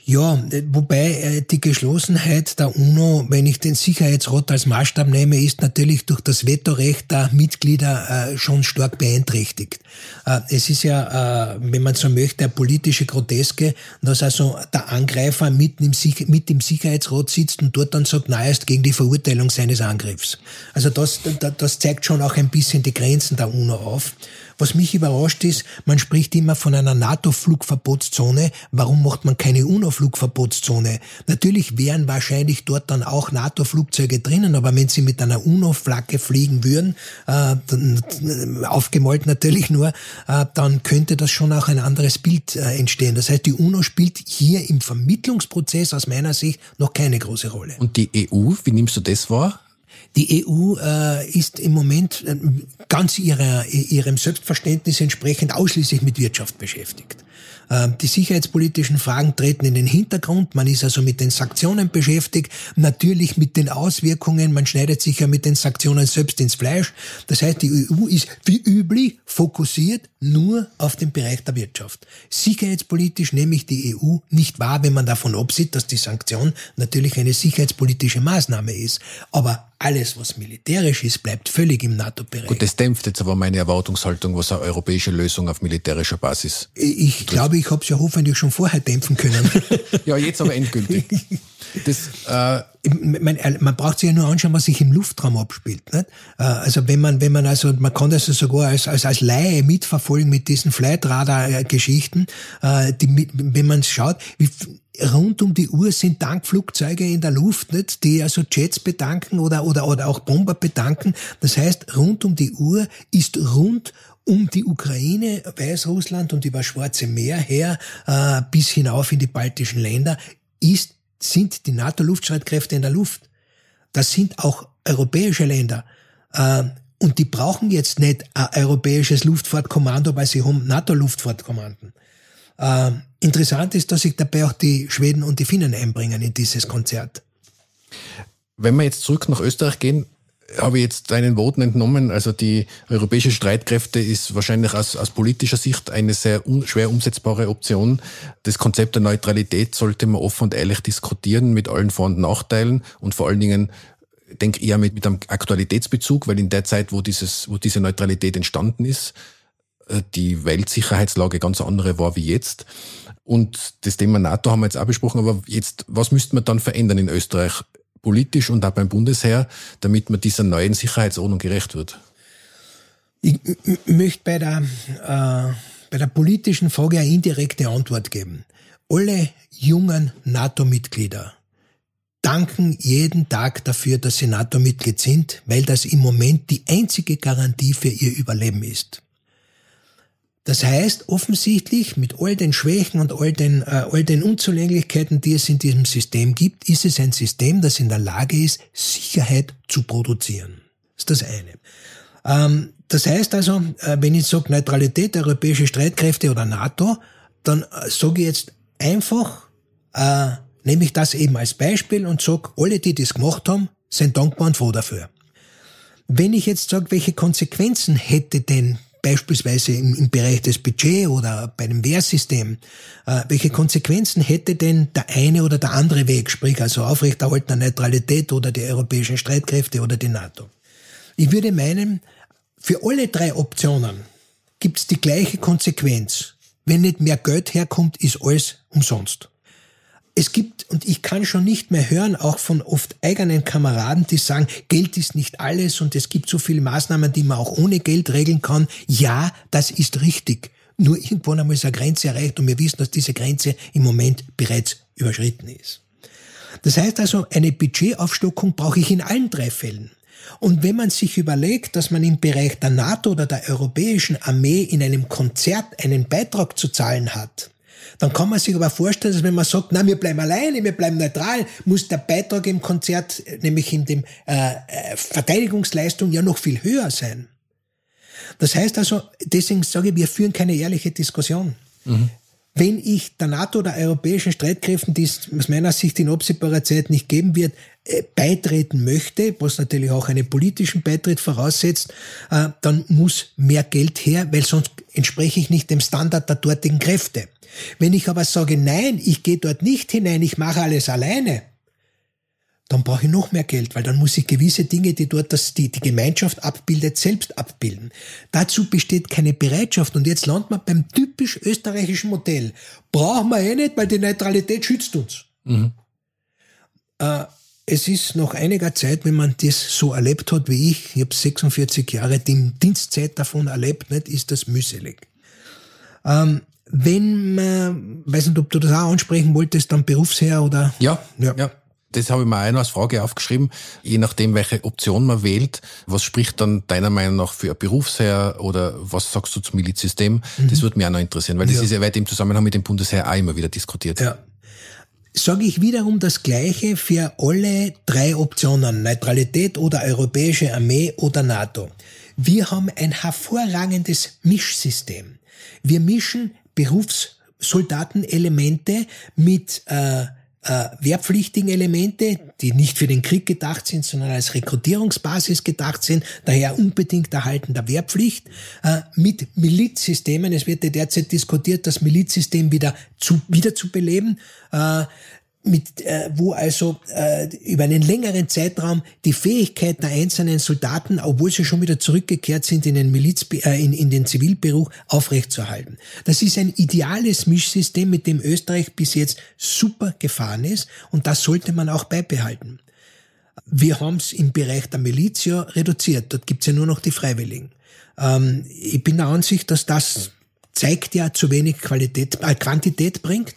Ja, wobei äh, die Geschlossenheit der UNO, wenn ich den Sicherheitsrat als Maßstab nehme, ist natürlich durch das Vetorecht der Mitglieder äh, schon stark beeinträchtigt. Äh, es ist ja, wenn man so möchte, eine politische Groteske, dass also der Angreifer mit im, mit im Sicherheitsrat sitzt und dort dann sagt, na, ist gegen die Verurteilung seines Angriffs. Also das, das zeigt schon auch ein bisschen die Grenzen der UNO auf. Was mich überrascht ist, man spricht immer von einer NATO-Flugverbotszone. Warum macht man keine UNO-Flugverbotszone? Natürlich wären wahrscheinlich dort dann auch NATO-Flugzeuge drinnen, aber wenn sie mit einer UNO-Flagge fliegen würden, äh, äh, aufgemalt natürlich nur, äh, dann könnte das schon auch ein anderes Bild äh, entstehen. Das heißt, die UNO spielt hier im Vermittlungsprozess aus meiner Sicht noch keine große Rolle. Und die EU, wie nimmst du das wahr? Die EU äh, ist im Moment äh, ganz ihrer, ihrem Selbstverständnis entsprechend ausschließlich mit Wirtschaft beschäftigt. Ähm, die sicherheitspolitischen Fragen treten in den Hintergrund. Man ist also mit den Sanktionen beschäftigt, natürlich mit den Auswirkungen. Man schneidet sich ja mit den Sanktionen selbst ins Fleisch. Das heißt, die EU ist wie üblich fokussiert nur auf den Bereich der Wirtschaft. Sicherheitspolitisch nehme ich die EU nicht wahr, wenn man davon absieht, dass die Sanktion natürlich eine sicherheitspolitische Maßnahme ist. Aber alles, was militärisch ist, bleibt völlig im NATO-Bereich. Gut, das dämpft jetzt aber meine Erwartungshaltung, was eine europäische Lösung auf militärischer Basis. Ich betrifft. glaube, ich habe es ja hoffentlich schon vorher dämpfen können. ja, jetzt aber endgültig. Das, äh, man, man braucht sich ja nur anschauen, was sich im Luftraum abspielt. Nicht? Äh, also wenn man, wenn man also, man kann das sogar als, als, als Laie mitverfolgen mit diesen Flightradar-Geschichten, äh, die, wenn man schaut, wie, rund um die Uhr sind Tankflugzeuge in der Luft, nicht, die also Jets bedanken oder, oder, oder auch Bomber bedanken. Das heißt, rund um die Uhr ist rund um die Ukraine, Weißrussland und über Schwarze Meer her äh, bis hinauf in die baltischen Länder ist, sind die NATO-Luftstreitkräfte in der Luft. Das sind auch europäische Länder. Äh, und die brauchen jetzt nicht ein europäisches Luftfahrtkommando, weil sie haben NATO-Luftfahrtkommanden. Äh, interessant ist, dass sich dabei auch die Schweden und die Finnen einbringen in dieses Konzert. Wenn wir jetzt zurück nach Österreich gehen, habe ich jetzt deinen Worten entnommen, also die europäische Streitkräfte ist wahrscheinlich aus, aus politischer Sicht eine sehr un, schwer umsetzbare Option. Das Konzept der Neutralität sollte man offen und ehrlich diskutieren mit allen Vor- und Nachteilen und vor allen Dingen denke eher mit, mit einem Aktualitätsbezug, weil in der Zeit, wo dieses, wo diese Neutralität entstanden ist, äh, die Weltsicherheitslage ganz andere war wie jetzt. Und das Thema NATO haben wir jetzt auch besprochen, aber jetzt, was müsste man dann verändern in Österreich politisch und auch beim Bundesheer, damit man dieser neuen Sicherheitsordnung gerecht wird? Ich möchte bei der, äh, bei der politischen Frage eine indirekte Antwort geben. Alle jungen NATO-Mitglieder danken jeden Tag dafür, dass sie NATO-Mitglied sind, weil das im Moment die einzige Garantie für ihr Überleben ist. Das heißt, offensichtlich mit all den Schwächen und all den, äh, all den Unzulänglichkeiten, die es in diesem System gibt, ist es ein System, das in der Lage ist, Sicherheit zu produzieren. Das ist das eine. Ähm, das heißt also, äh, wenn ich sage Neutralität, europäische Streitkräfte oder NATO, dann äh, sage ich jetzt einfach, äh, nehme ich das eben als Beispiel und sage, alle, die das gemacht haben, sind dankbar und froh dafür. Wenn ich jetzt sage, welche Konsequenzen hätte denn beispielsweise im, im Bereich des Budget oder bei dem Wehrsystem, äh, welche Konsequenzen hätte denn der eine oder der andere Weg, sprich also Aufrechterhalten der Neutralität oder die europäischen Streitkräfte oder die NATO? Ich würde meinen, für alle drei Optionen gibt es die gleiche Konsequenz. Wenn nicht mehr Geld herkommt, ist alles umsonst es gibt, und ich kann schon nicht mehr hören, auch von oft eigenen Kameraden, die sagen, Geld ist nicht alles und es gibt so viele Maßnahmen, die man auch ohne Geld regeln kann. Ja, das ist richtig. Nur irgendwann einmal ist eine Grenze erreicht und wir wissen, dass diese Grenze im Moment bereits überschritten ist. Das heißt also, eine Budgetaufstockung brauche ich in allen drei Fällen. Und wenn man sich überlegt, dass man im Bereich der NATO oder der europäischen Armee in einem Konzert einen Beitrag zu zahlen hat, dann kann man sich aber vorstellen, dass wenn man sagt, na, wir bleiben alleine, wir bleiben neutral, muss der Beitrag im Konzert, nämlich in dem äh, äh, Verteidigungsleistung, ja noch viel höher sein. Das heißt also, deswegen sage ich, wir führen keine ehrliche Diskussion. Mhm. wenn ich der NATO oder europäischen Streitkräften, die es aus meiner Sicht in absehbarer Zeit nicht geben wird, äh, beitreten möchte, was natürlich auch einen politischen Beitritt voraussetzt, äh, dann muss mehr Geld her, weil sonst entspreche ich nicht dem Standard der dortigen Kräfte. Wenn ich aber sage, nein, ich gehe dort nicht hinein, ich mache alles alleine, dann brauche ich noch mehr Geld, weil dann muss ich gewisse Dinge, die dort das, die, die Gemeinschaft abbildet, selbst abbilden. Dazu besteht keine Bereitschaft und jetzt landet man beim typisch österreichischen Modell. Brauchen wir eh nicht, weil die Neutralität schützt uns. Mhm. Äh, es ist nach einiger Zeit, wenn man das so erlebt hat wie ich, ich habe 46 Jahre die Dienstzeit davon erlebt, nicht, ist das mühselig. Ähm, wenn man, weiß nicht, ob du das auch ansprechen wolltest, dann Berufsherr oder? Ja, ja. ja. Das habe ich mir auch noch als Frage aufgeschrieben. Je nachdem, welche Option man wählt, was spricht dann deiner Meinung nach für ein Berufsheer oder was sagst du zum Milizsystem? Mhm. Das würde mich auch noch interessieren, weil das ja. ist ja weit im Zusammenhang mit dem Bundesheer auch immer wieder diskutiert. Ja. Sage ich wiederum das Gleiche für alle drei Optionen, Neutralität oder Europäische Armee oder NATO. Wir haben ein hervorragendes Mischsystem. Wir mischen Berufssoldatenelemente mit äh, äh, wehrpflichtigen Elemente, die nicht für den Krieg gedacht sind, sondern als Rekrutierungsbasis gedacht sind, daher unbedingt Erhalten der Wehrpflicht, äh, mit Milizsystemen. Es wird ja derzeit diskutiert, das Milizsystem wieder zu, wieder zu beleben. Äh, mit, äh, wo also äh, über einen längeren Zeitraum die Fähigkeit der einzelnen Soldaten, obwohl sie schon wieder zurückgekehrt sind in den Miliz, äh, in, in den Zivilberuf, aufrechtzuerhalten. Das ist ein ideales Mischsystem, mit dem Österreich bis jetzt super gefahren ist und das sollte man auch beibehalten. Wir haben es im Bereich der Miliz ja reduziert. Dort gibt's ja nur noch die Freiwilligen. Ähm, ich bin der Ansicht, dass das zeigt ja zu wenig Qualität, äh, Quantität bringt.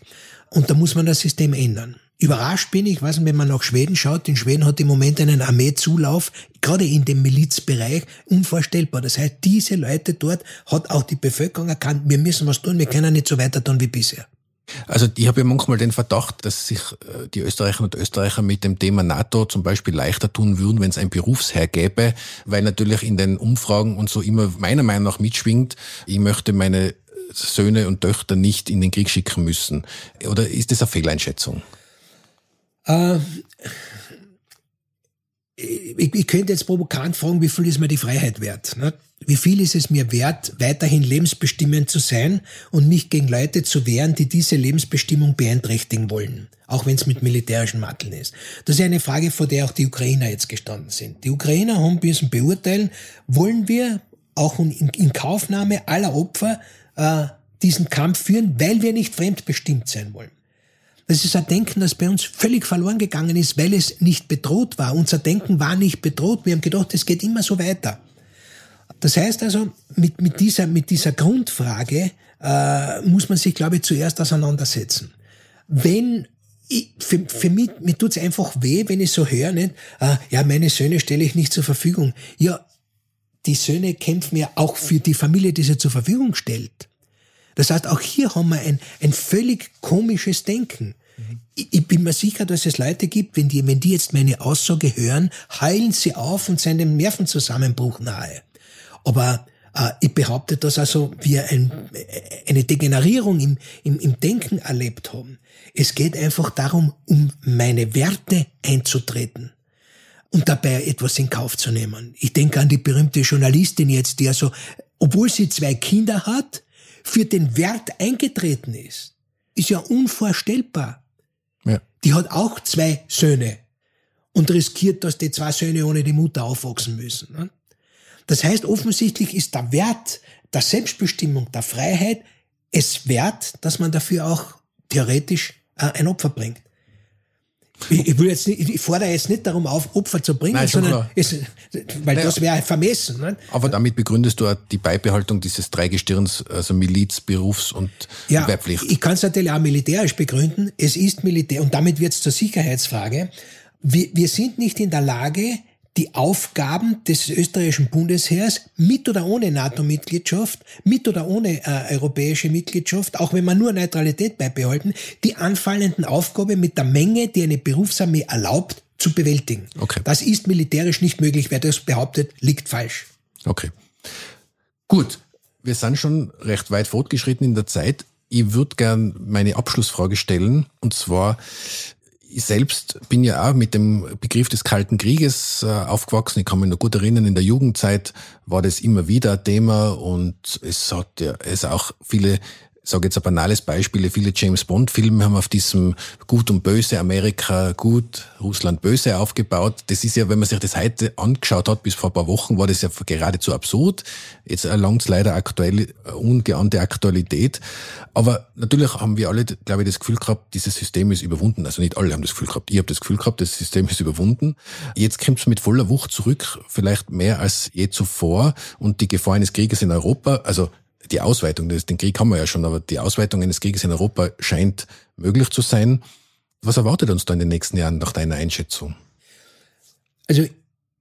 Und da muss man das System ändern. Überrascht bin ich, weiß nicht, wenn man nach Schweden schaut, in Schweden hat im Moment einen Armeezulauf, gerade in dem Milizbereich, unvorstellbar. Das heißt, diese Leute dort hat auch die Bevölkerung erkannt, wir müssen was tun, wir können nicht so weiter tun wie bisher. Also ich habe ja manchmal den Verdacht, dass sich äh, die Österreicher und Österreicher mit dem Thema NATO zum Beispiel leichter tun würden, wenn es ein Berufsherr gäbe, weil natürlich in den Umfragen und so immer meiner Meinung nach mitschwingt, ich möchte meine Söhne und Töchter nicht in den Krieg schicken müssen. Oder ist das eine Fehleinschätzung? Äh, ich, ich, könnte jetzt provokant fragen, wie viel ist mir die Freiheit wert? Ne? Wie viel ist es mir wert, weiterhin lebensbestimmend zu sein und mich gegen Leute zu wehren, die diese Lebensbestimmung beeinträchtigen wollen? Auch wenn es mit militärischen Matteln ist. Das ist eine Frage, vor der auch die Ukrainer jetzt gestanden sind. Die Ukrainer haben müssen beurteilen, wollen wir auch in, in Kaufnahme aller Opfer äh, diesen Kampf führen, weil wir nicht fremdbestimmt sein wollen. Das ist ein Denken, das bei uns völlig verloren gegangen ist, weil es nicht bedroht war. Unser Denken war nicht bedroht. Wir haben gedacht, es geht immer so weiter. Das heißt also, mit, mit, dieser, mit dieser Grundfrage äh, muss man sich, glaube ich, zuerst auseinandersetzen. Wenn ich, für, für mich, mir tut's einfach weh, wenn ich so höre, nicht, äh, ja, meine Söhne stelle ich nicht zur Verfügung. Ja, die Söhne kämpfen ja auch für die Familie, die sie zur Verfügung stellt. Das heißt, auch hier haben wir ein, ein völlig komisches Denken. Ich, ich bin mir sicher, dass es Leute gibt, wenn die, wenn die jetzt meine Aussage hören, heilen sie auf und sind dem Nervenzusammenbruch nahe. Aber äh, ich behaupte, dass also wir ein, eine Degenerierung im, im, im Denken erlebt haben. Es geht einfach darum, um meine Werte einzutreten und dabei etwas in Kauf zu nehmen. Ich denke an die berühmte Journalistin jetzt, die also, obwohl sie zwei Kinder hat, für den Wert eingetreten ist. Ist ja unvorstellbar. Ja. Die hat auch zwei Söhne und riskiert, dass die zwei Söhne ohne die Mutter aufwachsen müssen. Ne? Das heißt, offensichtlich ist der Wert der Selbstbestimmung, der Freiheit es wert, dass man dafür auch theoretisch äh, ein Opfer bringt. Ich, ich, will jetzt nicht, ich fordere jetzt nicht darum auf, Opfer zu bringen, Nein, sondern es, weil naja, das wäre vermessen. Ne? Aber damit begründest du auch die Beibehaltung dieses Dreigestirns, also Miliz, Berufs- und ja, Wehrpflicht. Ich kann es natürlich auch militärisch begründen. Es ist Militär und damit wird es zur Sicherheitsfrage. Wir, wir sind nicht in der Lage, die Aufgaben des österreichischen Bundesheers mit oder ohne NATO-Mitgliedschaft, mit oder ohne äh, europäische Mitgliedschaft, auch wenn man nur Neutralität beibehalten, die anfallenden Aufgaben mit der Menge, die eine Berufsarmee erlaubt, zu bewältigen. Okay. Das ist militärisch nicht möglich. Wer das behauptet, liegt falsch. Okay. Gut. Wir sind schon recht weit fortgeschritten in der Zeit. Ich würde gern meine Abschlussfrage stellen. Und zwar, ich selbst bin ja auch mit dem Begriff des Kalten Krieges äh, aufgewachsen. Ich kann mich noch gut erinnern, in der Jugendzeit war das immer wieder ein Thema und es hat ja es auch viele sage jetzt ein banales Beispiel, viele James Bond-Filme haben auf diesem Gut und Böse, Amerika gut, Russland böse aufgebaut. Das ist ja, wenn man sich das heute angeschaut hat, bis vor ein paar Wochen, war das ja geradezu absurd. Jetzt erlangt es leider aktuell ungeahnte Aktualität. Aber natürlich haben wir alle, glaube ich, das Gefühl gehabt, dieses System ist überwunden. Also nicht alle haben das Gefühl gehabt. Ich habe das Gefühl gehabt, das System ist überwunden. Jetzt kommt es mit voller Wucht zurück, vielleicht mehr als je zuvor. Und die Gefahr eines Krieges in Europa, also die Ausweitung, den Krieg haben wir ja schon, aber die Ausweitung eines Krieges in Europa scheint möglich zu sein. Was erwartet uns da in den nächsten Jahren nach deiner Einschätzung? Also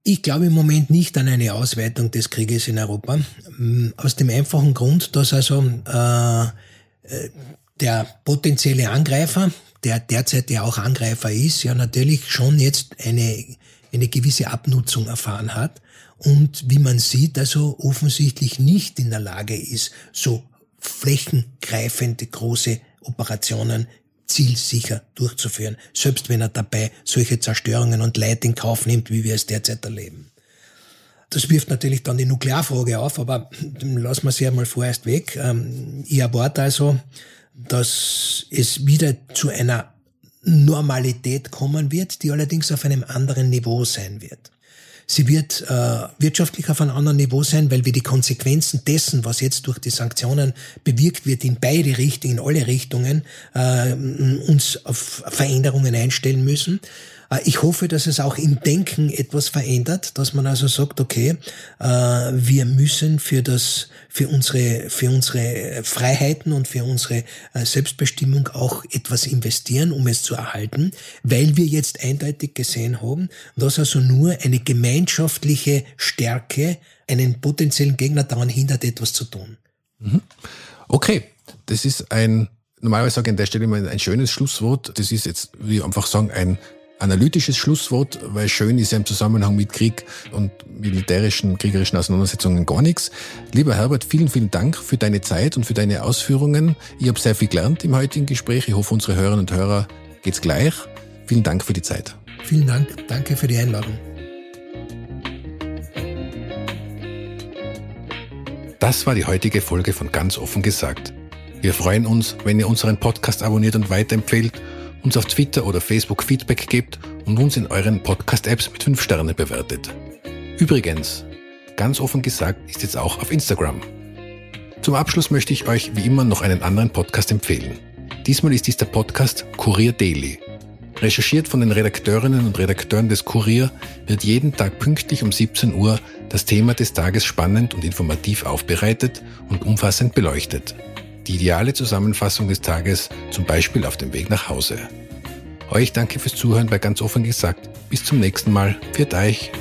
ich glaube im Moment nicht an eine Ausweitung des Krieges in Europa. Mm, aus dem einfachen Grund, dass also äh, äh, der potenzielle Angreifer, der derzeit ja auch Angreifer ist, ja natürlich schon jetzt eine, eine gewisse Abnutzung erfahren hat und wie man sieht, also offensichtlich nicht in der Lage ist, so flächengreifende große Operationen zielsicher durchzuführen, selbst wenn er dabei solche Zerstörungen und Leid in Kauf nimmt, wie wir es derzeit erleben. Das wirft natürlich dann die Nuklearfrage auf, aber lassen wir sie einmal vorerst weg. Ähm, ich erwarte also, dass es wieder zu einer Normalität kommen wird, die allerdings auf einem anderen Niveau sein wird. Sie wird äh, wirtschaftlich auf einem anderen Niveau sein, weil wir die Konsequenzen dessen, was jetzt durch die Sanktionen bewirkt wird, in beide Richtungen, in alle Richtungen, äh, uns auf Veränderungen einstellen müssen. Äh, ich hoffe, dass es auch im Denken etwas verändert, dass man also sagt, okay, äh, wir müssen für das, für unsere, für unsere Freiheiten und für unsere äh, Selbstbestimmung auch etwas investieren, um es zu erhalten, weil wir jetzt eindeutig gesehen haben, dass also nur eine gemeinschaftliche Stärke einen potenziellen Gegner daran hindert, etwas zu tun. Mhm. Okay, das ist ein normalerweise sage ich an der Stelle immer ein schönes Schlusswort. Das ist jetzt, wie einfach sagen, ein analytisches Schlusswort, weil schön ist ja im Zusammenhang mit Krieg und militärischen, kriegerischen Auseinandersetzungen gar nichts. Lieber Herbert, vielen, vielen Dank für deine Zeit und für deine Ausführungen. Ich habe sehr viel gelernt im heutigen Gespräch. Ich hoffe, unsere Hörerinnen und Hörer geht's gleich. Vielen Dank für die Zeit. Vielen Dank. Danke für die Einladung. Das war die heutige Folge von Ganz offen gesagt. Wir freuen uns, wenn ihr unseren Podcast abonniert und weiterempfehlt uns auf Twitter oder Facebook Feedback gebt und uns in euren Podcast-Apps mit 5 Sternen bewertet. Übrigens, ganz offen gesagt, ist jetzt auch auf Instagram. Zum Abschluss möchte ich euch wie immer noch einen anderen Podcast empfehlen. Diesmal ist dies der Podcast Kurier Daily. Recherchiert von den Redakteurinnen und Redakteuren des Kurier wird jeden Tag pünktlich um 17 Uhr das Thema des Tages spannend und informativ aufbereitet und umfassend beleuchtet die ideale Zusammenfassung des Tages, zum Beispiel auf dem Weg nach Hause. Euch danke fürs Zuhören bei ganz offen gesagt. Bis zum nächsten Mal. Viert euch.